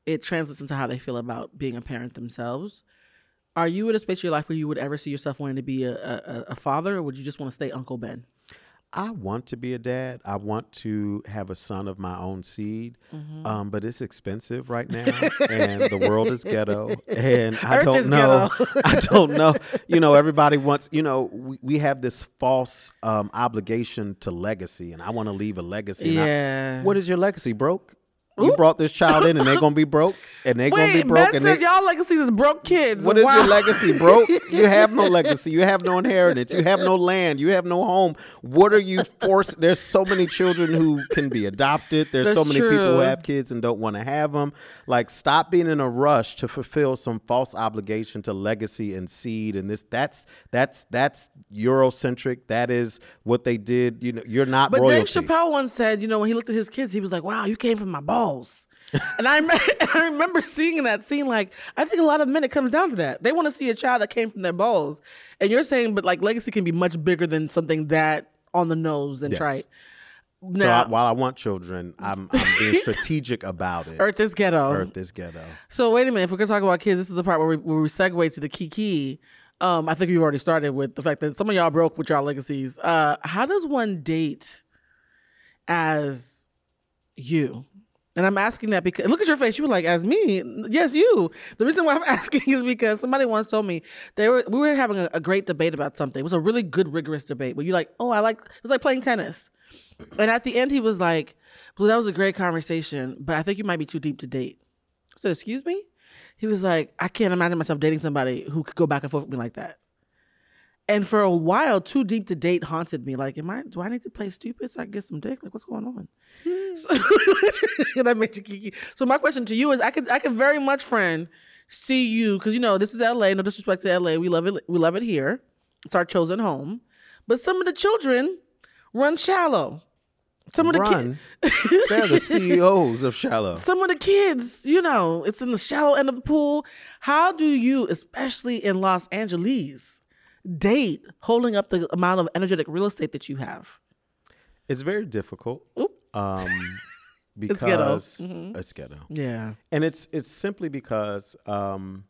it translates into how they feel about being a parent themselves. Are you at a space in your life where you would ever see yourself wanting to be a, a, a father, or would you just want to stay Uncle Ben? I want to be a dad. I want to have a son of my own seed, Mm-hmm. um, but it's expensive right now, and the world is ghetto, and I Earth don't know. I don't know. You know, everybody wants. You know, we, we have this false um, obligation to legacy, and I want to leave a legacy. and I- Yeah. what is your legacy, broke? You brought this child in, and they're gonna be broke, and they're gonna be broke, Ben and said they, y'all legacies is broke kids. what is wow. your legacy, broke? You have no legacy. You have no inheritance. You have no land. You have no home. What are you forced? There's so many children who can be adopted. There's so That's many people who have kids and don't want to have them. Like, stop being in a rush to fulfill some false obligation to legacy and seed. And this, that's that's that's Eurocentric. That is what they did. You know, you're not But royalty. Dave Chappelle once said, you know, when he looked at his kids, he was like, "Wow, you came from my balls." And I, I remember seeing that scene, like, I think a lot of men, it comes down to that. They want to see a child that came from their balls. And you're saying, but like, legacy can be much bigger than something that on the nose and Yes. trite. so I, while I want children, I'm, I'm being strategic about it. Earth is ghetto. Earth is ghetto. So wait a minute. If we're gonna talk about kids, this is the part where we, where we segue to the kiki. Um, I think you've already started with the fact that some of y'all broke with y'all legacies. Uh, how does one date as you? And I'm asking that because look at your face. You were like, as me, yes, you. The reason why I'm asking is because somebody once told me they were we were having a, a great debate about something. It was a really good, rigorous debate. Where you're like, oh, I like it was like playing tennis. And at the end, he was like, "Well, that was a great conversation, but I think you might be too deep to date." So, excuse me? He was like, I can't imagine myself dating somebody who could go back and forth with me like that. And for a while, too deep to date haunted me. Like, am I? Do I need to play stupid so I can get some dick? Like, what's going on? Hmm. So, that makes you kiki. So my question to you is, I could, I could very much, friend, see you because you know this is L.A. No disrespect to L.A. We love it. We love it here. It's our chosen home. But some of the children run shallow. Some of the kids. They're the CEOs of Shallow. some of the kids, you know, it's in the shallow end of the pool. How do you, especially in Los Angeles, date holding up the amount of energetic real estate that you have? It's very difficult. Um, It's ghetto. because it's ghetto, Yeah. and it's it's simply because um,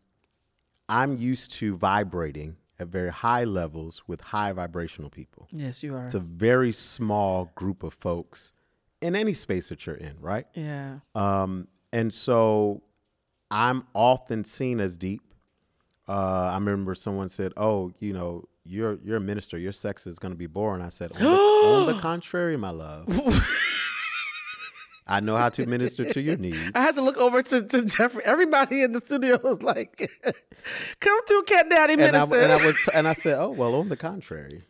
I'm used to vibrating at very high levels with high vibrational people. Yes, you are. It's a very small group of folks in any space that you're in, right? yeah. Um, and so I'm often seen as deep. Uh, I remember someone said, "Oh, you know, you're you're a minister. Your sex is going to be boring." I said, "On the, on the contrary, my love, I know how to minister to your needs." I had to look over to, to Jeffrey. Everybody in the studio was like, "Come through, cat daddy and I, minister." and I was and I said, "Oh, well, on the contrary,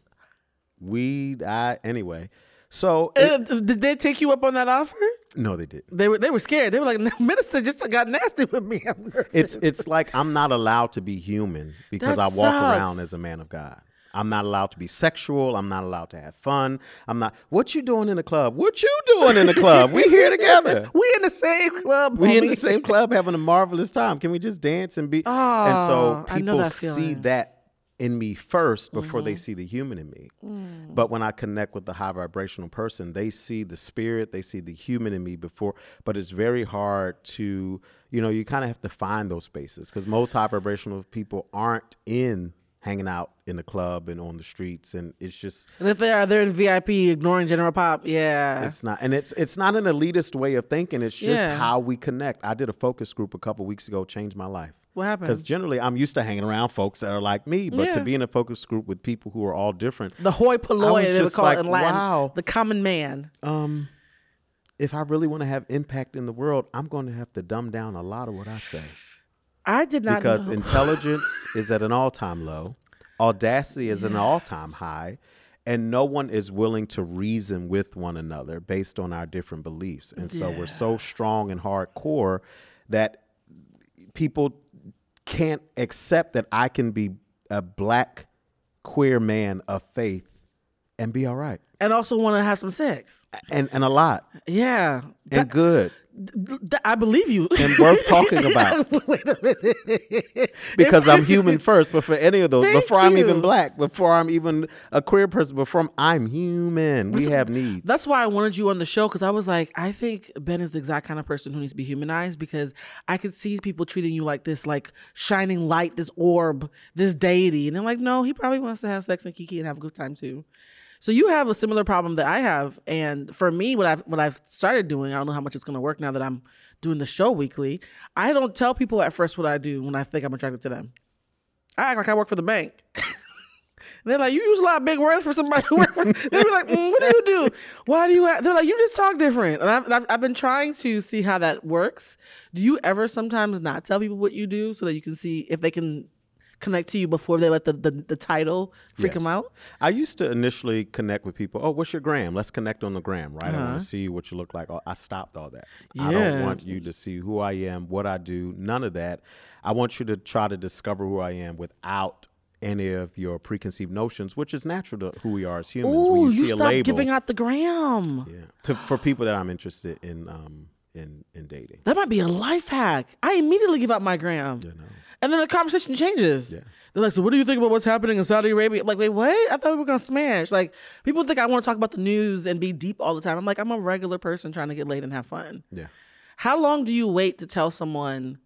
we I anyway." So Uh, did they take you up on that offer? No, they didn't. They were they were scared. They were like, "No, "Minister just got nasty with me." It's it's like I'm not allowed to be human because That I walk sucks. around as a man of God. I'm not allowed to be sexual. I'm not allowed to have fun. I'm not. What you doing in the club? What you doing in the club? We here together. we in the same club. We in the same club having a marvelous time. Can we just dance and be? and so Oh, know people that see. That in me first before they see the human in me. Mm. But when I connect with the high vibrational person, they see the spirit, they see the human in me before. But it's very hard to, you know, you kind of have to find those spaces because most high vibrational people aren't in hanging out in the club and on the streets, and it's just And if they are, they're in VIP, ignoring General Pop. Yeah. it's not, and it's it's not an elitist way of thinking. It's just Yeah. how we connect. I did a focus group a couple weeks ago, changed my life. What happened? Because generally, I'm used to hanging around folks that are like me, but to be in a focus group with people who are all different, The hoi polloi they would call like, it in Latin. wow. The common man. um, if I really want to have impact in the world, I'm going to have to dumb down a lot of what I say I did not because know. intelligence is at an all-time low, audacity is an all-time high, and no one is willing to reason with one another based on our different beliefs. And so we're so strong and hardcore that people can't accept that I can be a black queer man of faith and be all right. And also want to have some sex. And and a lot. Yeah. And good. Th- th- I believe you. And worth talking about. Wait a minute. because I'm human first, but for any of those, Thank before I'm even black, before I'm even a queer person, before I'm, I'm human. We have needs. That's why I wanted you on the show because I was like, I think Ben is the exact kind of person who needs to be humanized because I could see people treating you like this, like shining light, this orb, this deity. And they're like, no, he probably wants to have sex and kiki and have a good time too. So you have a similar problem that I have, and for me, what I've what I've started doing, I don't know how much it's going to work now that I'm doing the show weekly. I don't tell people at first what I do when I think I'm attracted to them. I act like I work for the bank. they're like, you use a lot of big words for somebody who work for. They're like, mm, what do you do? Why do you? Act? They're like, you just talk different. And I've, I've I've been trying to see how that works. Do you ever sometimes not tell people what you do so that you can see if they can connect to you before they let the the, the title freak them out? I used to initially connect with people. Oh, what's your gram? Let's connect on the gram, right? I Uh-huh. want to see what you look like. Oh, I stopped all that. I don't want you to see who I am, what I do, none of that. I want you to try to discover who I am without any of your preconceived notions, which is natural to who we are as humans. when Ooh, you you see a stop label, giving out the gram. yeah, to, for people that I'm interested in, um, in in dating. That might be a life hack. I immediately give out my gram. You know, And then the conversation changes. Yeah. They're like, so what do you think about what's happening in Saudi Arabia? I'm like, wait, what? I thought we were gonna smash. Like, people think I want to talk about the news and be deep all the time. I'm like, I'm a regular person trying to get laid and have fun. yeah. How long do you wait to tell someone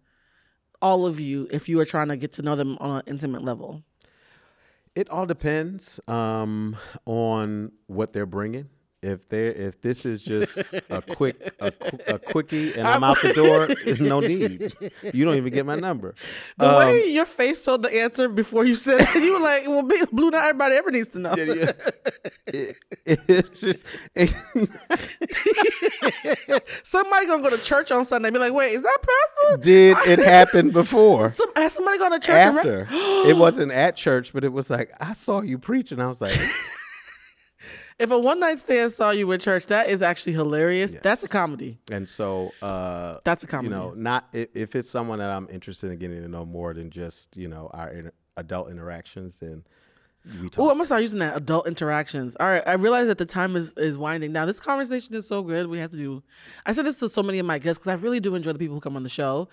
all of you if you are trying to get to know them on an intimate level? It all depends um, on what they're bringing. If they are if this is just a quick a, a quickie and I'm out the door, no need. You don't even get my number. The Um, way your face told the answer before you said it, you were like, well, be- Blue, not everybody ever needs to know. it- it's just it- Somebody gonna go to church on Sunday and be like, wait, is that pastor? did it happen before? Some, has somebody gone to church and re- After it wasn't at church, but it was like I saw you preach, and I was like, If a one night stand saw you at church, that is actually hilarious. That's a comedy. and so uh, That's a comedy. you know, not if, if it's someone that I'm interested in getting to know more than just you know our inter- adult interactions, then we talk. Oh, I'm gonna start using that adult interactions. All right, I realize that the time is is winding down. This conversation is so good. We have to do. I said this to so many of my guests because I really do enjoy the people who come on the show.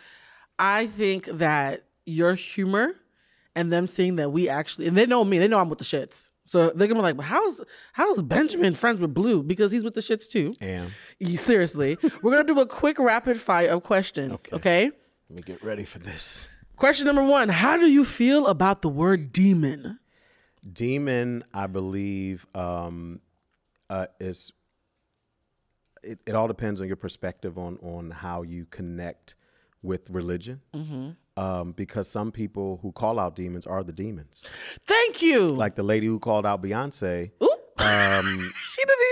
I think that your humor and them seeing that we actually and they know me, they know I'm with the shits. So they're gonna be like, "How's how's Benjamin friends with Blue? Because he's with the shits too." and Y- Seriously, we're gonna do a quick rapid fire of questions. okay? let me get ready for this. Question number one: How do you feel about the word demon? Demon, I believe, um, uh, is it, it all depends on your perspective on on how you connect with religion. Mm-hmm. Um, because some people who call out demons are the demons, Thank you. like the lady who called out Beyonce. Um, she demon.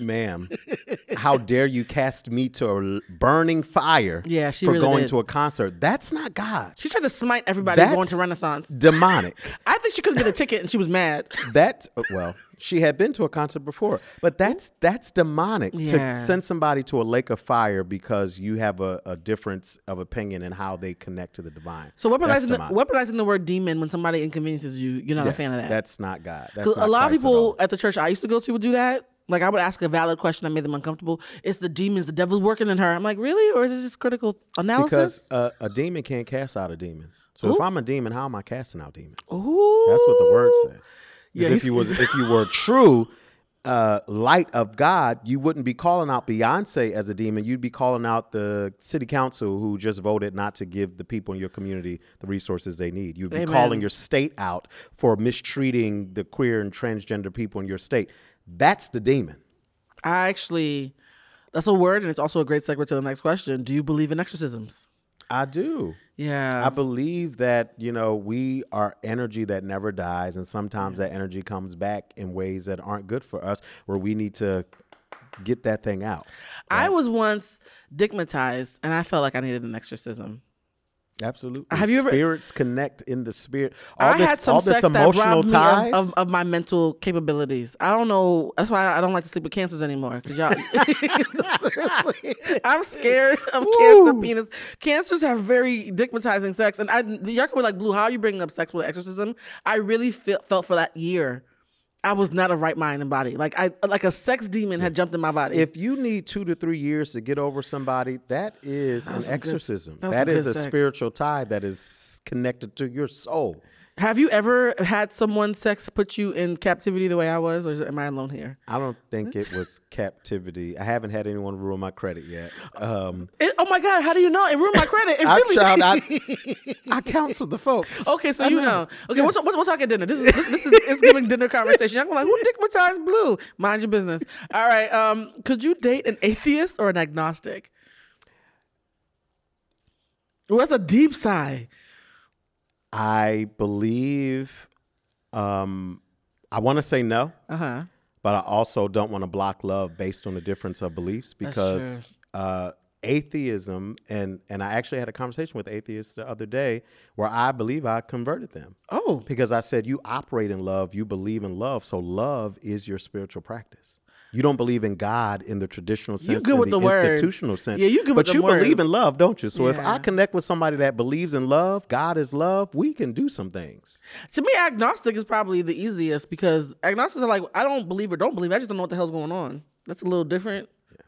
Ma'am, how dare you cast me to a burning fire Yeah, she for really going did. to a concert? That's not God. She tried to smite everybody going to Renaissance. Demonic. I think she couldn't get a ticket and she was mad. That uh, well, she had been to a concert before, but that's that's demonic Yeah. to send somebody to a lake of fire because you have a, a difference of opinion in how they connect to the divine. So That's weaponizing the, weaponizing the word demon when somebody inconveniences you, you're not a fan of that. That's not God. That's not a lot of Christ at people all. at the church I used to go to would do that. Like I would ask a valid question that made them uncomfortable. It's the demons, the devil's working in her. I'm like, really? Or is it just critical analysis? because uh, a demon can't cast out a demon. So if I'm a demon, how am I casting out demons? Ooh. That's what the word says. Yeah, Because if you was if you were true uh, light of God, you wouldn't be calling out Beyonce as a demon. You'd be calling out the city council who just voted not to give the people in your community the resources they need. You'd be Amen. calling your state out for mistreating the queer and transgender people in your state. That's the demon. I actually, that's a word, and it's also a great segue to the next question. Do you believe in exorcisms? I do. Yeah. I believe that, you know, we are energy that never dies. And sometimes that energy comes back in ways that aren't good for us, where we need to get that thing out. I was once stigmatized, and I felt like I needed an exorcism. Absolutely. Have you ever- Spirits connect in the spirit. All I this, had some all this sex that robbed ties. me of, of, of my mental capabilities. I don't know. That's why I don't like to sleep with cancers anymore. Cause y'all, I'm scared of cancer penis. Cancers have very stigmatizing sex, and I y'all can be like, Blue, how are you bringing up sex with exorcism? I really felt felt for that year. I was not a right mind and body. Like I like a sex demon had jumped in my body. if you need two to three years to get over somebody, that is an was some good- exorcism. that that is a sex. spiritual tie that is connected to your soul. Have you ever had someone sex put you in captivity the way I was, or is, am I alone here? I don't think it was captivity. I haven't had anyone ruin my credit yet. Um, It, oh my God, how do you know? It ruined my credit. It I, really child, I, I counseled the folks. Okay, so I you know. Okay, we'll, we'll, we'll talk at dinner. This is this, this is it's giving dinner conversation. I'm like, who dickmatized blue? Mind your business. All right. Um, could you date an atheist or an agnostic? Well, that's a deep sigh. I believe. Um, I want to say no, Uh huh. but I also don't want to block love based on the difference of beliefs because uh, atheism and and I actually had a conversation with atheists the other day where I believe I converted them Oh, because I said you operate in love, you believe in love, so love is your spiritual practice. You don't believe in God in the traditional sense, you good in with the, the words. institutional sense. Yeah, you good with But the you believe words. in love, don't you? So if I connect with somebody that believes in love, God is love, we can do some things. to me, agnostic is probably the easiest because agnostics are like, I don't believe or don't believe. I just don't know what the hell's going on. That's a little different. Yeah.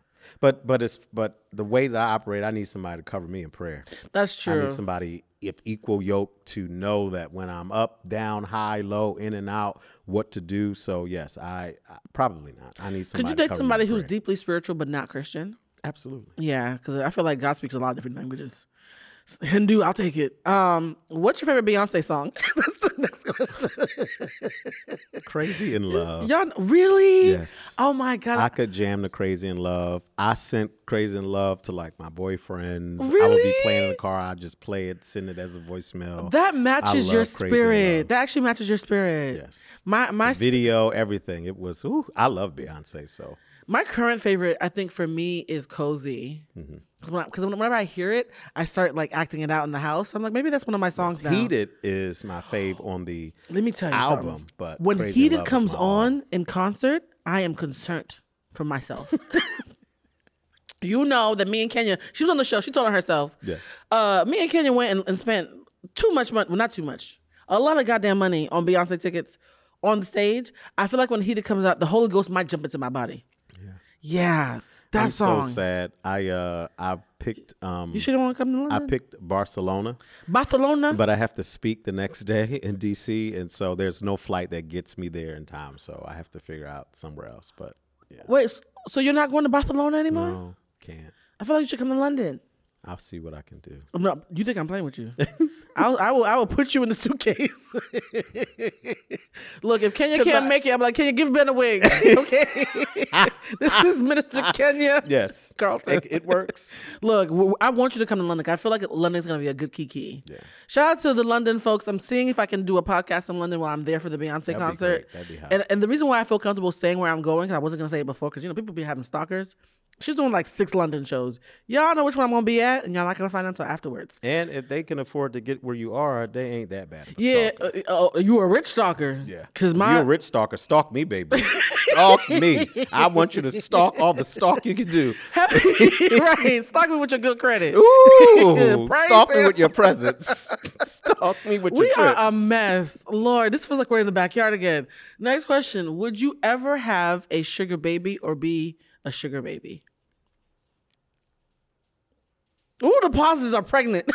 But but it's but the way that I operate, I need somebody to cover me in prayer. That's true. I need somebody if equal yoke to know that when I'm up, down, high, low, in and out, what to do. So yes, I, I probably not. I need somebody. Could you date somebody who's deeply spiritual but not Christian? Absolutely. Yeah, because I feel like God speaks a lot of different languages. Hindu, I'll take it. Um, what's your favorite Beyonce song? That's the next question. Crazy in love. Y'all really? Yes. Oh my god. I could jam the Crazy in Love. I sent Crazy in Love to like my boyfriends. I would be playing in the car. I'd just play it, send it as a voicemail. that matches your love Crazy in spirit. That actually matches your spirit. Yes. My my Video, everything. It was. Ooh, I love Beyonce. So my current favorite, I think for me, is cozy. Mm-hmm. Because whenever I hear it, I start like acting it out in the house. I'm like, maybe that's one of my songs now. Heated is my fave on the Let me tell you album, something. but when Crazy Heated comes on in concert, I am concerned for myself. you know that me and Kenya, she was on the show. She told her herself. Yeah. Uh, me and Kenya went and, and spent too much money. Well, not too much. A lot of goddamn money on Beyonce tickets on the stage. I feel like when Heated comes out, the Holy Ghost might jump into my body. Yeah. Yeah. That I'm song. so sad. I uh I picked um You should want to come to London. I picked Barcelona, Barcelona. but I have to speak the next day in DC, and so there's no flight that gets me there in time. So I have to figure out somewhere else. But yeah, Wait, so you're not going to Barcelona anymore? no, can't. I feel like you should come to London. I'll see what I can do. I'm not, you think I'm playing with you? I'll, I will. I will put you in the suitcase. Look, if Kenya can't I- make it, I'm like, Kenya, give Ben a wig. okay. this is Minister Kenya. Yes, Carlton. it, it works. Look, I want you to come to London. I feel like London's gonna be a good kiki. Yeah. Shout out to the London folks. I'm seeing if I can do a podcast in London while I'm there for the Beyonce be concert. great. That'd be hot. And and the reason why I feel comfortable saying where I'm going, 'cause I wasn't gonna say it before, because you know people be having stalkers. She's doing like six London shows. Y'all know which one I'm gonna be at, and y'all not gonna find out until afterwards. And if they can afford to get where you are, they ain't that bad. Of a Yeah, uh, uh, you a rich stalker. Yeah. because my you're a rich stalker. Stalk me, baby. stalk me. I want you to stalk all the stalk you can do. right, stalk me with your good credit. Ooh, stalk me with your presence. stalk me with We your We are trips. a mess, Lord. This feels like we're in the backyard again. Next question: Would you ever have a sugar baby or be a sugar baby? Ooh, the pauses are pregnant.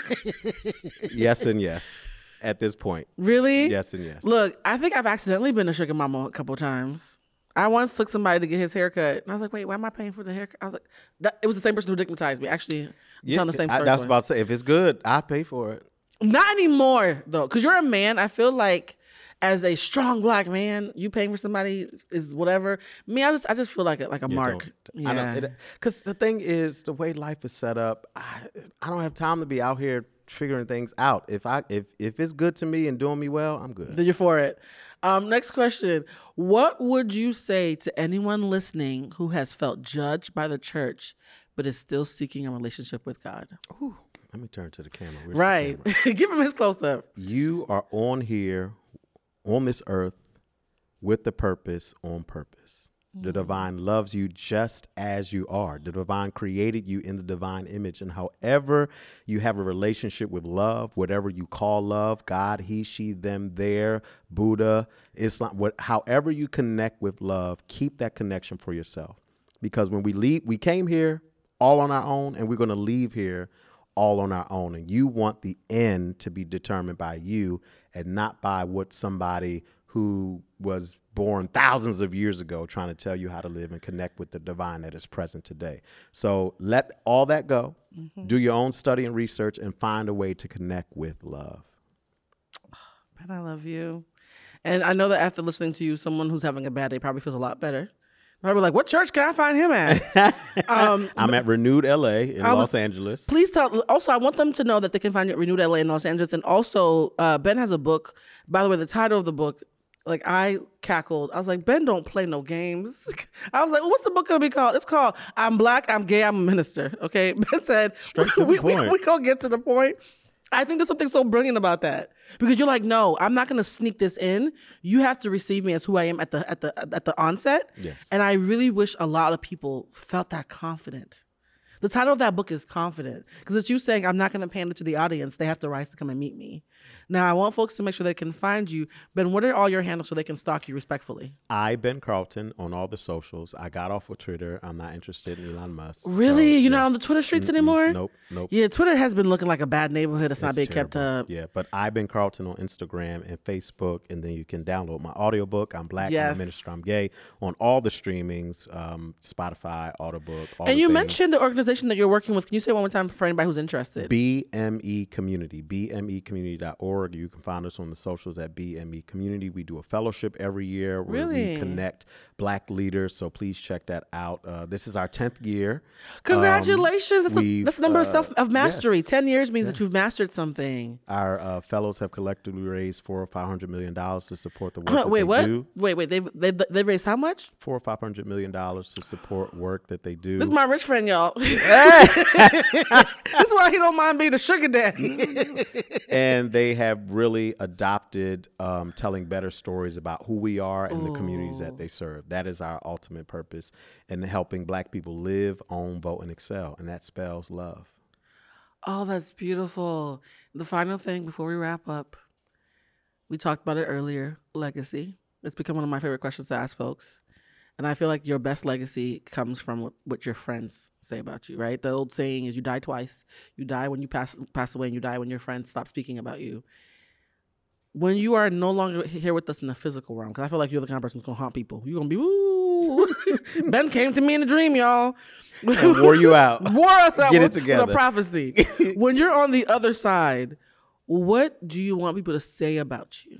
yes and yes. At this point, really? yes and yes. Look, I think I've accidentally been a sugar mama a couple times. I once took somebody to get his haircut, and I was like, "Wait, why am I paying for the haircut?" I was like, that, "It was the same person who dickmatized me." Actually, I'm Yeah, telling the same I, story. that's about to say. If it's good, I'd pay for it. Not anymore though, because you're a man. I feel like as a strong black man, you paying for somebody is whatever. Me, I just I just feel like a, like a mark. Yeah, Because the thing is, the way life is set up, I, I don't have time to be out here figuring things out. If I if if it's good to me and doing me well, I'm good. then you're for it. Um, next question: What would you say to anyone listening who has felt judged by the church but is still seeking a relationship with God? Ooh, let me turn to the camera. Where's the Right. camera? Give him his close up. You are on here, on this earth, with the purpose, on purpose. The mm-hmm. divine loves you just as you are. The divine created you in the divine image. And however you have a relationship with love, whatever you call love, God, he, she, them, there, Buddha, Islam, what, however you connect with love, keep that connection for yourself. Because when we leave, we came here all on our own and we're going to leave here all on our own. And you want the end to be determined by you and not by what somebody who was born thousands of years ago trying to tell you how to live and connect with the divine that is present today. So let all that go. Mm-hmm. Do your own study and research and find a way to connect with love. Ben, I love you. And I know that after listening to you, someone who's having a bad day probably feels a lot better. Probably like, what church can I find him at? um, I'm at Renewed LA in was, Los Angeles. Please tell. Also, I want them to know that they can find you at Renewed LA in Los Angeles. And also, uh, Ben has a book. By the way, the title of the book like I cackled. I was like, Ben don't play no games. I was like, well, what's the book gonna be called? It's called I'm Black, I'm Gay, I'm a Minister. Okay. Ben said, Straight we, point. We, we gonna get to the point. I think there's something so brilliant about that because you're like, no, I'm not gonna sneak this in. You have to receive me as who I am at the at the at the onset. Yes. And I really wish a lot of people felt that confident. The title of that book is Confident because it's you saying, I'm not going to pander to the audience. They have the rights to come and meet me. Now, I want folks to make sure they can find you. Ben, what are all your handles so they can stalk you respectfully? I, Ben Carlton, on all the socials. I got off of Twitter. I'm not interested in Elon Musk. Really? So, You're yes. not on the Twitter streets anymore? Nope, nope. Yeah, Twitter has been looking like a bad neighborhood. It's, it's not being terrible. kept up. Yeah, but I, Ben Carlton, on Instagram and Facebook. And then you can download my audiobook. I'm Black, yes. I'm a minister, I'm gay, on all the streamings um, Spotify, Audiobook. and you things. mentioned the organization that you're working with. Can you say one more time for anybody who's interested? BMe Community, bmecommunity.org. You can find us on the socials at BMe Community. We do a fellowship every year where really? we connect black leaders. So please check that out. Uh, this is our 10th year. Congratulations. Um, that's, a, that's, a, number uh, of, self, of mastery. Yes. 10 years means yes. that you've mastered something. Our uh, fellows have collectively raised four or $500 million to support the work Wait, what? Do. Wait, wait. They've, they, they raised how much? Four or $500 million to support work that they do. This is my rich friend, y'all. That's why he don't mind being a sugar daddy. and they have really adopted um, telling better stories about who we are and Ooh. the communities that they serve. That is our ultimate purpose in helping Black people live, own, vote, and excel. And that spells love. Oh, that's beautiful. The final thing before we wrap up, we talked about it earlier legacy. It's become one of my favorite questions to ask folks. And I feel like your best legacy comes from what your friends say about you, right? The old saying is you die twice. You die when you pass pass away and you die when your friends stop speaking about you when you are no longer here with us in the physical realm, because I feel like you're the kind of person who's gonna haunt people. You're gonna be, ooh. ben came to me in a dream, y'all. And wore you out. wore us out. Get with, it together. With a prophecy. when you're on the other side, what do you want people to say about you?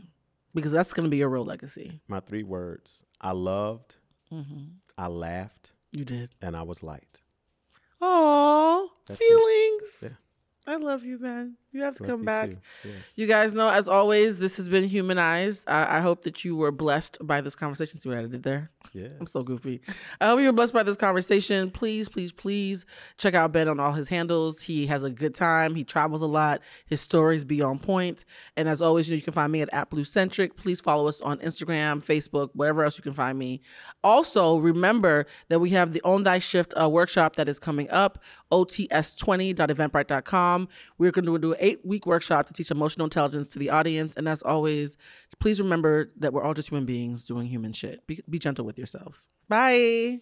Because that's gonna be your real legacy. My three words: I loved, mm-hmm. I laughed, you did, and I was light. Oh, feelings. Yeah. I love you, man. You have to come back. Yes. You guys know, as always, this has been humanized. I, I, hope that you were blessed by this conversation. See what I did there? Yeah. I'm so goofy. I hope you were blessed by this conversation. Please, please, please check out Ben on all his handles. He has a good time. He travels a lot. His stories be on point. And as always, you, know, you can find me at, at Centric. Please follow us on Instagram, Facebook, wherever else you can find me. Also, remember that we have the Own Thy Shift uh, workshop that is coming up, ots20.eventbrite.com. We're going to do an eight week workshop to teach emotional intelligence to the audience. And as always, please remember that we're all just human beings doing human shit. Be, be gentle with yourselves. Bye.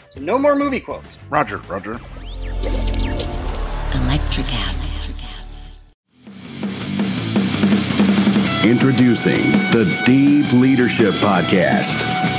so no more movie quotes. Roger, Roger. Electricast. Introducing the Deep Leadership Podcast.